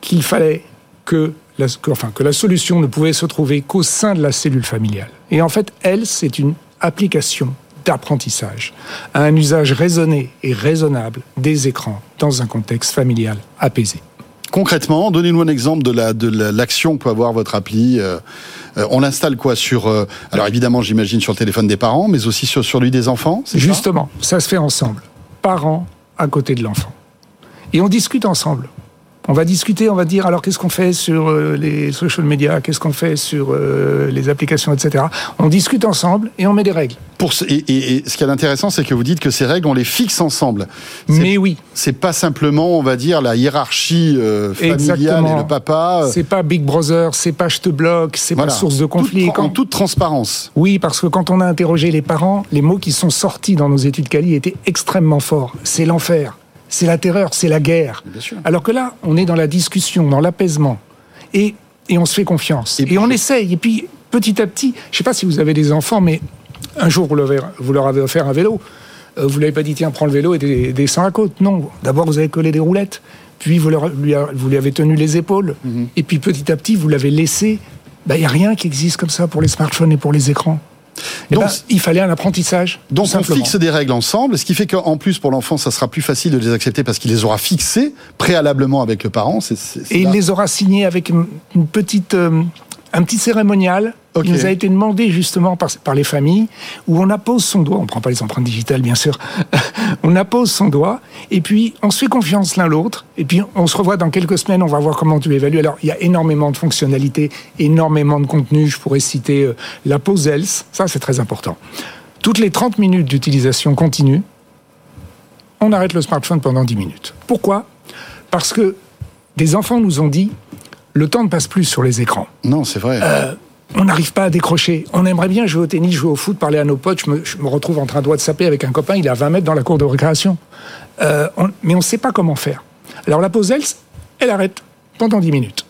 qu'il fallait que la, que- enfin, que la solution ne pouvait se trouver qu'au sein de la cellule familiale. Et en fait, elle, c'est une application d'apprentissage à un usage raisonné et raisonnable des écrans dans un contexte familial apaisé. Concrètement, donnez-nous un exemple de la de la- l'action que peut avoir votre appli. Euh, euh, on l'installe quoi sur euh, Alors évidemment, j'imagine sur le téléphone des parents, mais aussi sur sur lui des enfants. c'est ça? Justement, ça se fait ensemble, parents à côté de l'enfant. Et on discute ensemble. On va discuter, on va dire alors qu'est-ce qu'on fait sur euh, les social media, qu'est-ce qu'on fait sur euh, les applications, etc. On discute ensemble et on met des règles. Pour ce- et, et- et ce qui est intéressant, c'est que vous dites que ces règles, on les fixe ensemble. Mais oui. C'est pas simplement, on va dire, la hiérarchie euh, familiale et le papa. euh, C'est pas Big Brother, c'est pas je te bloque, c'est Voilà. pas source de conflit. Toute- en toute transparence. Oui, parce que quand on a interrogé les parents, les mots qui sont sortis dans nos études Cali étaient extrêmement forts. C'est l'enfer, c'est la terreur, c'est la guerre. Alors que là, on est dans la discussion, dans l'apaisement. Et, et on se fait confiance. Et, on essaye. Et puis, petit à petit, je sais pas si vous avez des enfants, mais un jour, vous leur avez, vous leur avez offert un vélo. Euh, vous l'avez pas dit, tiens, prends le vélo et descends la côte. Non. D'abord, vous avez collé des roulettes. Puis, vous, leur- lui, a- vous lui avez tenu les épaules. Mhm. Et puis, petit à petit, vous l'avez laissé. Il n'y a rien qui existe comme ça pour les smartphones et pour les écrans. Eh ben, il fallait un apprentissage. Donc on fixe des règles ensemble, ce qui fait qu'en plus pour l'enfant, ça sera plus facile de les accepter parce qu'il les aura fixées préalablement avec le parent. Et il les aura signés avec une, une petite, euh, un petit cérémonial qui nous a été demandé justement par, par les familles, où on appose son doigt, on ne prend pas les empreintes digitales bien sûr, on appose son doigt, et puis on se fait confiance l'un l'autre, et puis on se revoit dans quelques semaines, on va voir comment tu évalues. Alors il y a énormément de fonctionnalités, énormément de contenu, je pourrais citer euh, la pause else, ça c'est très important. Toutes les 30 minutes d'utilisation continue, on arrête le smartphone pendant 10 minutes. Pourquoi? Parce que des enfants nous ont dit le temps ne passe plus sur les écrans. Non, c'est vrai. Euh, on n'arrive pas à décrocher. On aimerait bien jouer au tennis, jouer au foot, parler à nos potes. Je me, je me retrouve en train de WhatsApper avec un copain, il est à 20 mètres dans la cour de récréation. Euh, on- mais on ne sait pas comment faire. Alors la pause, elle, elle arrête pendant 10 minutes.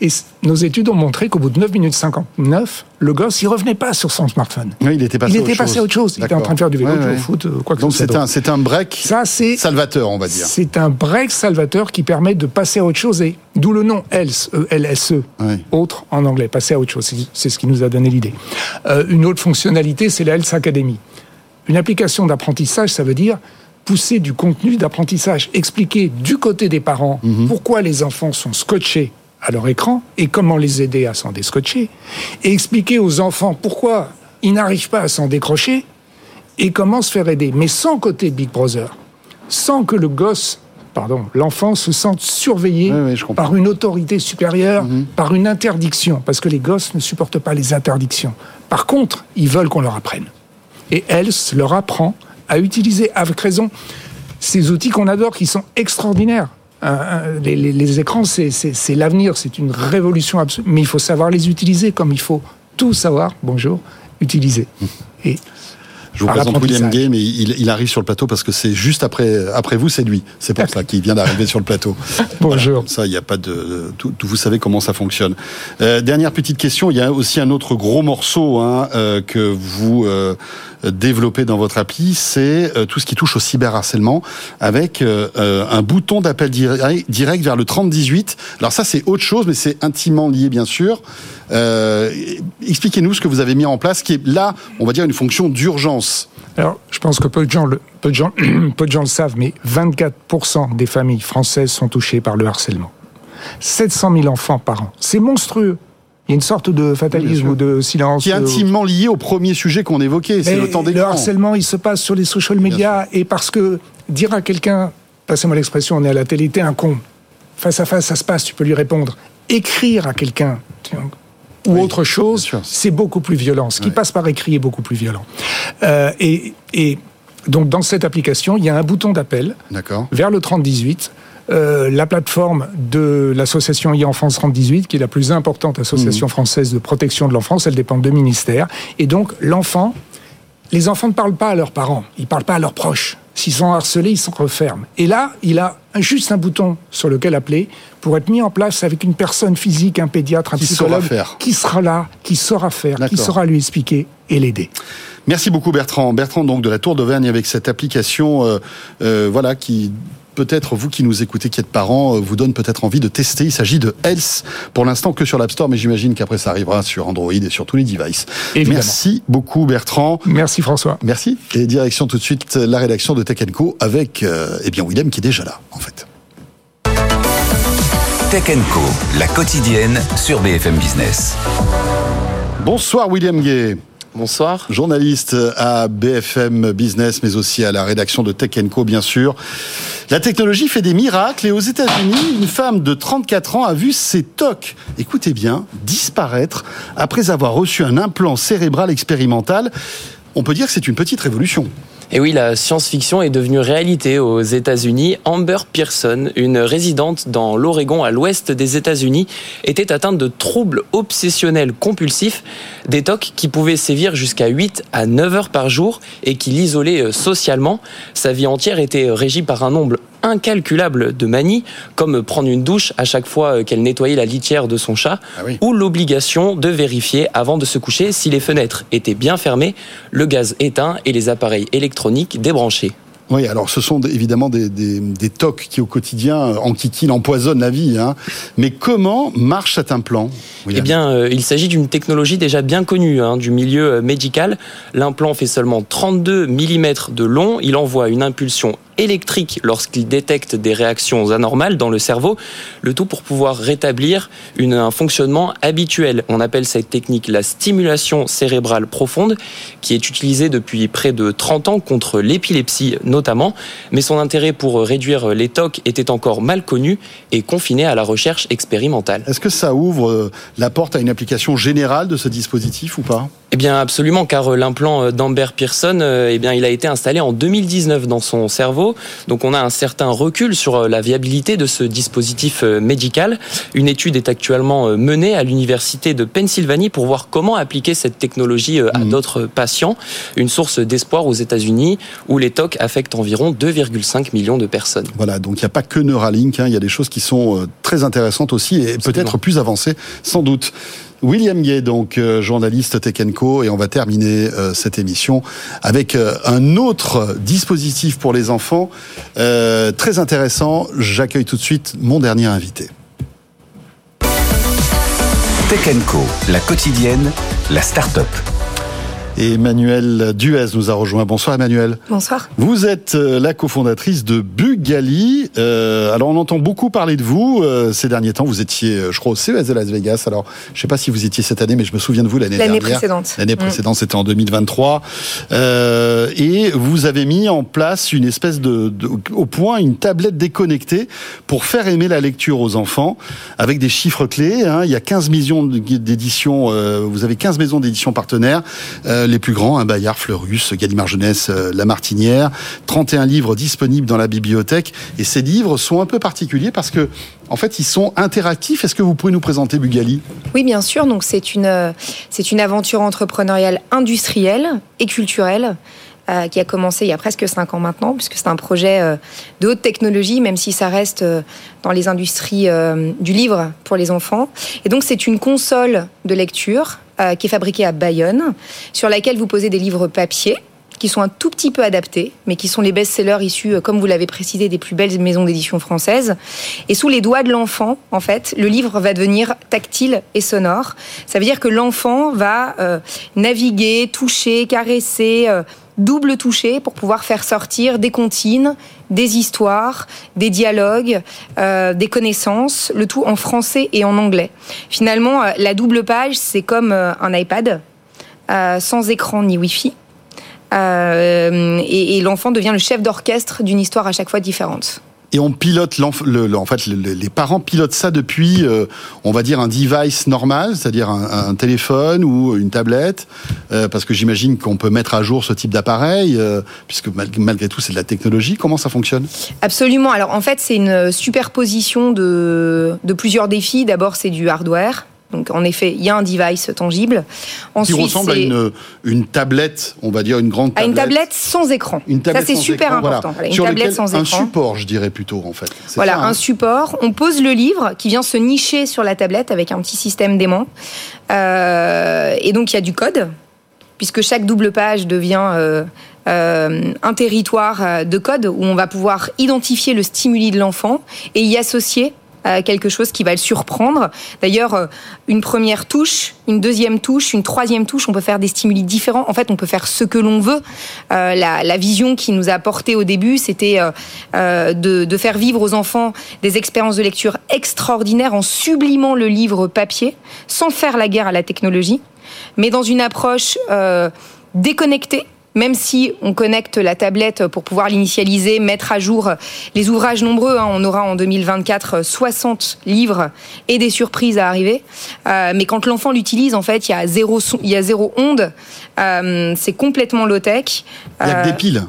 Et nos études ont montré qu'au bout de 9 minutes 59, le gosse, il revenait pas sur son smartphone. Oui, il était passé, il à, était autre passé chose. à autre chose. Il était en train de faire du vélo, Ouais, ouais. au foot, euh, quoi que Donc ce soit. c'est un, c'est un break Ça, salvateur, on va dire. c'est un break salvateur qui permet de passer à autre chose et d'où le nom else, E LSE, autre en anglais, passer à autre chose. C'est- ce qui nous a donné l'idée. Euh, une autre fonctionnalité, c'est la Health Academy. Une application d'apprentissage, ça veut dire pousser du contenu d'apprentissage, expliquer du côté des parents pourquoi les enfants sont scotchés à leur écran et comment les aider à s'en déscotcher, et expliquer aux enfants pourquoi ils n'arrivent pas à s'en décrocher et comment se faire aider, mais sans côté Big Brother, sans que le gosse, pardon, l'enfant se sente surveillé par une autorité supérieure, par une interdiction, parce que les gosses ne supportent pas les interdictions. Par contre, ils veulent qu'on leur apprenne. Et Else leur apprend à utiliser avec raison ces outils qu'on adore, qui sont extraordinaires. Les, écrans, c'est l'avenir, c'est une révolution absolue. Mais il faut savoir les utiliser comme il faut tout savoir, bonjour, utiliser. Et Je vous présente William. Gay, mais il, il arrive sur le plateau parce que c'est juste après, après vous, c'est lui. C'est pour ça qu'il vient d'arriver sur le plateau. Bonjour. ça, il n'y a pas de. Tout, tout- vous savez comment ça fonctionne. Euh, dernière petite question. Il y a aussi un autre gros morceau hein, euh, que vous euh, développez dans votre appli, c'est tout ce qui touche au cyberharcèlement, avec un bouton d'appel direct, direct vers le 3018. Alors ça, c'est autre chose, mais c'est intimement lié, bien sûr. Expliquez-nous ce que vous avez mis en place, qui est là, on va dire, une fonction d'urgence. Alors, je pense que peu de gens le, peu de gens, peu de gens le savent, mais 24% des familles françaises sont touchées par le harcèlement. 700 000 enfants par an. C'est monstrueux. Il y a une sorte de fatalisme ou de silence. Qui est euh, intimement lié au premier sujet qu'on évoquait, c'est le temps Le harcèlement, il se passe sur les social media et parce que dire à quelqu'un, passez-moi l'expression, on est à la télé, t'es un con. Face à face, ça se passe, tu peux lui répondre. Écrire à quelqu'un ou autre chose, c'est beaucoup plus violent. Ce qui passe par écrit est beaucoup plus violent. Euh, et, et donc dans cette application, il y a un bouton d'appel vers le 3018. Euh, la plateforme de l'association e-enfance 3018, qui est la plus importante association française de protection de l'enfance, elle dépend de deux ministères. Et donc, l'enfant, les enfants ne parlent pas à leurs parents, ils ne parlent pas à leurs proches. S'ils sont harcelés, ils se referment. Et là, il a juste un bouton sur lequel appeler pour être mis en place avec une personne physique, un pédiatre, un Qui saura psychologue, faire. qui sera là, qui saura faire, qui saura lui expliquer et l'aider. Merci beaucoup Bertrand. Bertrand donc de la Tour d'Auvergne avec cette application, euh, euh, voilà qui peut-être vous qui nous écoutez, qui êtes parents, euh, vous donne peut-être envie de tester. Il s'agit de Health pour l'instant que sur l'App Store, mais j'imagine qu'après ça arrivera sur Android et sur tous les devices. Évidemment. Merci beaucoup Bertrand. Merci François. Merci. Et direction tout de suite la rédaction de Tech Co avec euh, eh bien Willem qui est déjà là en fait. Tech Co, la quotidienne sur BFM Business. Bonsoir William Gay. Bonsoir. Journaliste à BFM Business, mais aussi à la rédaction de Tech Co, bien sûr. La technologie fait des miracles et aux États-Unis, une femme de 34 ans a vu ses TOC, écoutez bien, disparaître après avoir reçu un implant cérébral expérimental. On peut dire que c'est une petite révolution. Et oui, la science-fiction est devenue réalité aux États-Unis. Amber Pearson, une résidente dans l'Oregon à l'ouest des États-Unis, était atteinte de troubles obsessionnels compulsifs, des TOC qui pouvaient sévir jusqu'à 8 à 9 heures par jour et qui l'isolaient euh, socialement. Sa vie entière était régie par un nombre incalculable de manies, comme prendre une douche à chaque fois euh, qu'elle nettoyait la litière de son chat, ou l'obligation de vérifier avant de se coucher si les fenêtres étaient bien fermées, le gaz éteint et les appareils électroniques débranchés. Oui, alors ce sont évidemment des tocs qui au quotidien euh, enquiquinent, empoisonnent la vie. Hein. Mais comment marche cet implant Eh bien, euh, il s'agit d'une technologie déjà bien connue hein, du milieu euh, médical. L'implant fait seulement 32 mm de long. Il envoie une impulsion électrique lorsqu'il détecte des réactions anormales dans le cerveau, le tout pour pouvoir rétablir une, un fonctionnement habituel. On appelle cette technique la stimulation cérébrale profonde, qui est utilisée depuis près de 30 ans contre l'épilepsie notamment, mais son intérêt pour réduire les TOC était encore mal connu et confiné à la recherche expérimentale. Est-ce que ça ouvre euh, la porte à une application générale de ce dispositif ou pas? Eh bien absolument, car euh, l'implant euh, d'Amber Pearson, eh bien il a été installé en 2019 dans son cerveau Donc on a un certain recul sur euh, la viabilité de ce dispositif euh, médical. Une étude est actuellement euh, menée à l'université de Pennsylvanie pour voir comment appliquer cette technologie à Mhm. d'autres patients. Une source d'espoir aux États-Unis où les TOC affectent environ 2,5 millions de personnes. Voilà, donc il n'y a pas que Neuralink, hein, il y a des choses qui sont très intéressantes aussi et peut-être plus avancées, sans doute. William Gay, donc euh, journaliste Tech Co, et on va terminer euh, cette émission avec euh, un autre dispositif pour les enfants euh, très intéressant. J'accueille tout de suite mon dernier invité. Tech Co, la quotidienne, la start-up. Et Emmanuel Duez nous a rejoint. Bonsoir Emmanuel. Bonsoir. Vous êtes euh, la cofondatrice de Bugali. Euh, alors on entend beaucoup parler de vous euh, ces derniers temps. Vous étiez, je crois, au CES de Las Vegas. Alors je sais pas si vous étiez cette année, mais je me souviens de vous l'année L'année dernière. précédente. L'année Mm. précédente, c'était en 2023. Euh, et vous avez mis en place une espèce de, de- au point une tablette déconnectée pour faire aimer la lecture aux enfants avec des chiffres clés. hein. Il y a 15 millions d'éditions. euh, vous avez 15 maisons d'édition partenaires. Euh, les plus grands, Bayard, Fleurus, Gallimard Jeunesse, euh, La Martinière, 31 livres disponibles dans la bibliothèque. Et ces livres sont un peu particuliers parce que, en fait, ils sont interactifs. Est-ce que vous pouvez nous présenter Bugali? Oui, bien sûr. Donc c'est euh, c'est une aventure entrepreneuriale industrielle et culturelle. Euh, qui a commencé il y a presque cinq ans maintenant, puisque c'est un projet euh, de haute technologie, même si ça reste euh, dans les industries euh, du livre pour les enfants. Et donc c'est une console de lecture euh, qui est fabriquée à Bayonne, sur laquelle vous posez des livres papier qui sont un tout petit peu adaptés, mais qui sont les best-sellers issus, euh, comme vous l'avez précisé, des plus belles maisons d'édition françaises. Et sous les doigts de l'enfant, en fait, le livre va devenir tactile et sonore. Ça veut dire que l'enfant va euh, naviguer, toucher, caresser, euh, double toucher pour pouvoir faire sortir des comptines, des histoires, des dialogues, des connaissances, le tout en français et en anglais. Finalement, la double page, c'est comme un iPad, sans écran ni Wi-Fi. Euh, et et l'enfant devient le chef d'orchestre d'une histoire à chaque fois différente. Et on pilote, le, le- en fait, le- le- les parents pilotent ça depuis, euh, on va dire, un device normal, c'est-à-dire un, un téléphone ou une tablette, euh, parce que j'imagine qu'on peut mettre à jour ce type d'appareil, euh, puisque mal- malgré tout, c'est de la technologie. Comment ça fonctionne? Absolument. Alors en fait, c'est une superposition de, de plusieurs défis. D'abord, c'est du hardware. Donc en effet, il y a un device tangible. Qui ressemble à une, une tablette, on va dire une grande à tablette. une tablette sans écran. Une tablette ça, c'est super écran, important. Voilà, une Sur tablette sans Un écran. support, je dirais plutôt, en fait. Voilà, ça, hein un support. On pose le livre qui vient se nicher sur la tablette avec un petit système d'aimant. Euh, et donc, il y a du code, puisque chaque double page devient euh, euh, un territoire de code où on va pouvoir identifier le stimuli de l'enfant et y associer quelque chose qui va le surprendre. D'ailleurs, euh, une première touche, une deuxième touche, une troisième touche, on peut faire des stimuli différents. En fait, on peut faire ce que l'on veut. Euh, la, la vision qui nous a porté au début, c'était euh, euh, de, de faire vivre aux enfants des expériences de lecture extraordinaires en sublimant le livre papier, sans faire la guerre à la technologie, mais dans une approche euh, déconnectée. Même si on connecte la tablette pour pouvoir l'initialiser, mettre à jour les ouvrages nombreux, hein, on aura en 2024 60 livres et des surprises à arriver. Euh, mais quand l'enfant l'utilise, en fait, il y a zéro, son- il y a zéro onde. Euh, c'est complètement low tech. Il n'y a que Euh, des piles.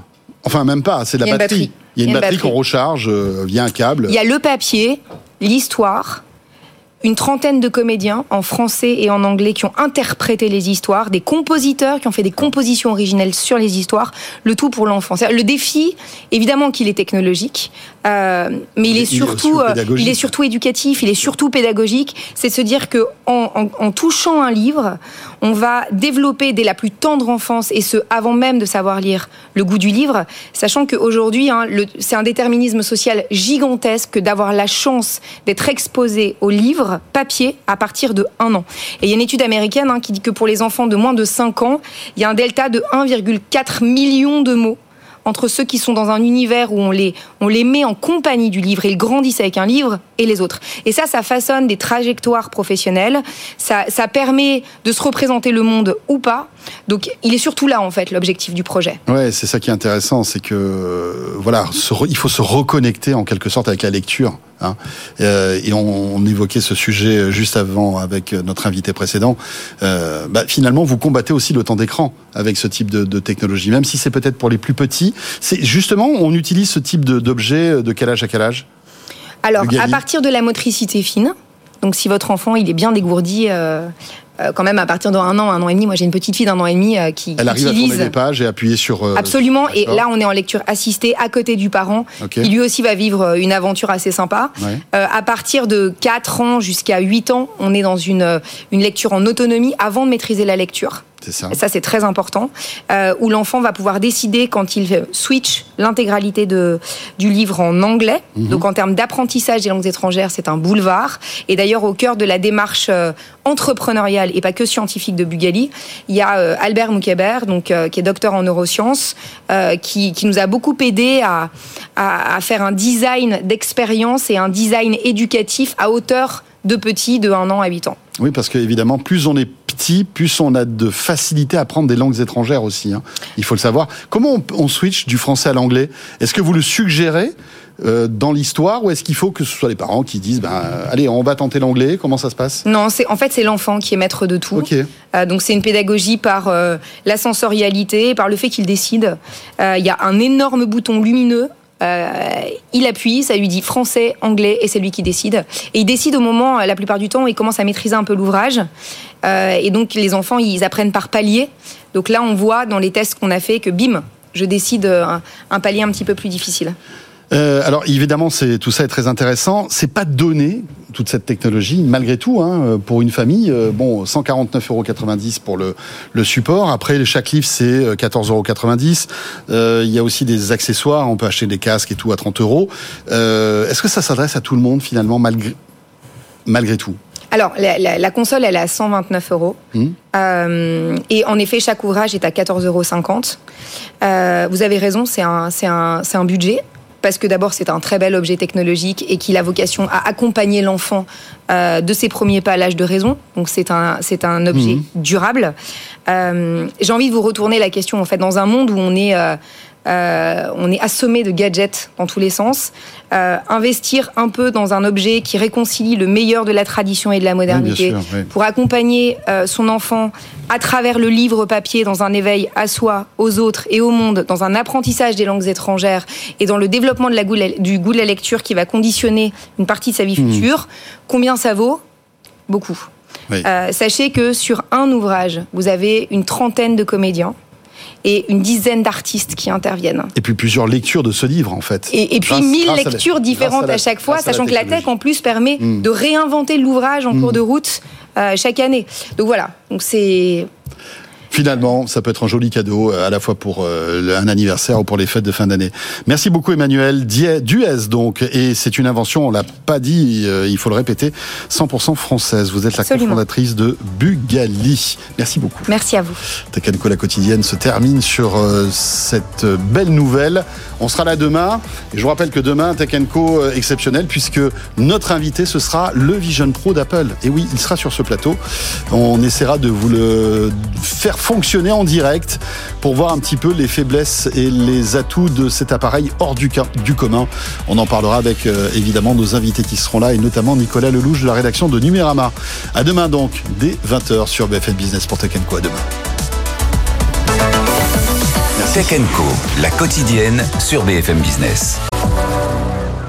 Enfin, même pas, c'est de la batterie. Il y a une batterie qu'on recharge euh, via un câble. Il y a le papier, l'histoire, une trentaine de comédiens en français et en anglais qui ont interprété les histoires, des compositeurs qui ont fait des compositions originelles sur les histoires, le tout pour l'enfant. Le défi, évidemment qu'il est technologique, euh, mais il est- il surtout, euh, il est surtout éducatif, il est surtout pédagogique. C'est de se dire que en, en- en touchant un livre, on va développer dès la plus tendre enfance et ce avant même de savoir lire le goût du livre, sachant qu'aujourd'hui, hein, c'est un déterminisme social gigantesque que d'avoir la chance d'être exposé au livre papier à partir de un an. Et il y a une étude américaine hein, qui dit que pour les enfants de moins de 5 ans, il y a un delta de 1,4 million de mots entre ceux qui sont dans un univers où on les, on les met en compagnie du livre et ils grandissent avec un livre et les autres. Et ça, ça façonne des trajectoires professionnelles, ça, ça permet de se représenter le monde ou pas. Donc il est surtout là, en fait, l'objectif du projet. Ouais, c'est ça qui est intéressant, c'est que euh, voilà, il faut se reconnecter en quelque sorte avec la lecture. Hein. Euh, et on, on évoquait ce sujet juste avant avec notre invité précédent. Euh, bah, finalement, vous combattez aussi le temps d'écran avec ce type de, de technologie, même si c'est peut-être pour les plus petits. C'est justement, on utilise ce type d'objet de quel âge à quel âge Alors, à partir de la motricité fine, donc si votre enfant il est bien dégourdi, euh, quand même à partir d'un an, un an et demi, moi j'ai une petite fille d'un an et demi euh, qui, Elle arrive à tourner des pages et appuyer sur. euh, Absolument, et là on est en lecture assistée à côté du parent, Ok. qui lui aussi va vivre euh, une aventure assez sympa. Ouais. Euh, à partir de 4 ans jusqu'à 8 ans, on est dans une, euh, une lecture en autonomie avant de maîtriser la lecture. Ça. Et ça, c'est très important, euh, où l'enfant va pouvoir décider quand il switch l'intégralité du livre en anglais. Mhm. Donc, en termes d'apprentissage des langues étrangères, c'est un boulevard. Et d'ailleurs, au cœur de la démarche euh, entrepreneuriale et pas que scientifique de Bugali, il y a euh, Albert Moukébert, donc, qui est docteur en neurosciences, qui, qui nous a beaucoup aidé à, à, à faire un design d'expérience et un design éducatif à hauteur de petits de 1 an à 8 ans. Oui, parce qu'évidemment, plus on est petit, plus on a de facilité à apprendre des langues étrangères aussi. hein. Il faut le savoir. Comment on, switch du français à l'anglais? Est-ce que vous le suggérez euh, dans l'histoire ou est-ce qu'il faut que ce soit les parents qui disent ben, allez, on va tenter l'anglais Comment ça se passe? Non, c'est en fait c'est l'enfant qui est maître de tout. Euh, donc c'est une pédagogie par euh, la sensorialité, par le fait qu'il décide. Euh, Il y a un énorme bouton lumineux. Euh, il appuie, ça lui dit français, anglais, et c'est lui qui décide. Et il décide au moment, euh, la plupart du temps, où il commence à maîtriser un peu l'ouvrage. Euh, et donc les enfants, ils apprennent par palier. Donc là, on voit dans les tests qu'on a fait que bim, je décide un, un palier un petit peu plus difficile. Euh, alors évidemment, c'est tout ça est très intéressant. C'est pas donné toute cette technologie, malgré tout, hein, pour une famille. euh, bon, 149,90 euros pour le, le support. Après, chaque livre c'est euh, 14,90 euros. Euh, Il y a aussi des accessoires. On peut acheter des casques et tout à 30 euros. Euh, Est-ce que ça s'adresse à tout le monde finalement, malgré malgré tout? Alors, la, la- la console, elle est à 129 euros. Euh, et en effet, chaque ouvrage est à 14,50 euros. Euh, vous avez raison, c'est un, un, c'est un budget. Parce que d'abord, c'est un très bel objet technologique et qu'il a vocation à accompagner l'enfant euh, de ses premiers pas à l'âge de raison. Donc, c'est un, c'est un objet Mhm. durable. Euh, J'ai envie de vous retourner la question. En fait, dans un monde où on est, euh, on est assommé de gadgets dans tous les sens, euh, investir un peu dans un objet qui réconcilie le meilleur de la tradition et de la modernité, Oui, bien sûr, oui. pour accompagner euh, son enfant à travers le livre papier dans un éveil à soi, aux autres et au monde, dans un apprentissage des langues étrangères et dans le développement de la goût de la- du goût de la lecture qui va conditionner une partie de sa vie Mhm. future. Combien ça vaut? Beaucoup. Oui. Sachez que sur un ouvrage, vous avez une trentaine de comédiens et une dizaine d'artistes qui interviennent. Et puis plusieurs lectures de ce livre en fait. Et, et puis Grâce- mille grâce la- lectures différentes à, la- à, chaque fois, la sachant que la tech en plus permet Mm. de réinventer l'ouvrage en cours de route euh, chaque année. Donc voilà, donc c'est Finalement, ça peut être un joli cadeau euh, à la fois pour euh, un anniversaire ou pour les fêtes de fin d'année. Merci beaucoup Emmanuel Duez donc et c'est une invention, on l'a pas dit, euh, il faut le répéter, 100% française. Vous êtes la Absolument. cofondatrice de Bugali. Merci beaucoup. merci à vous. Co la quotidienne se termine sur cette belle nouvelle. On sera là demain. Et je vous rappelle que demain, euh, exceptionnel, puisque notre invité, ce sera le Vision Pro d'Apple. Et oui, il sera sur ce plateau. On essaiera de vous le faire fonctionner en direct pour voir un petit peu les faiblesses et les atouts de cet appareil hors du, commun. On en parlera avec euh, évidemment nos invités qui seront là et notamment Nicolas Lelouch de la rédaction de Numérama. À demain donc, dès 20h sur BFM Business pour Tech Co. À demain. Tech Co, la quotidienne sur BFM Business.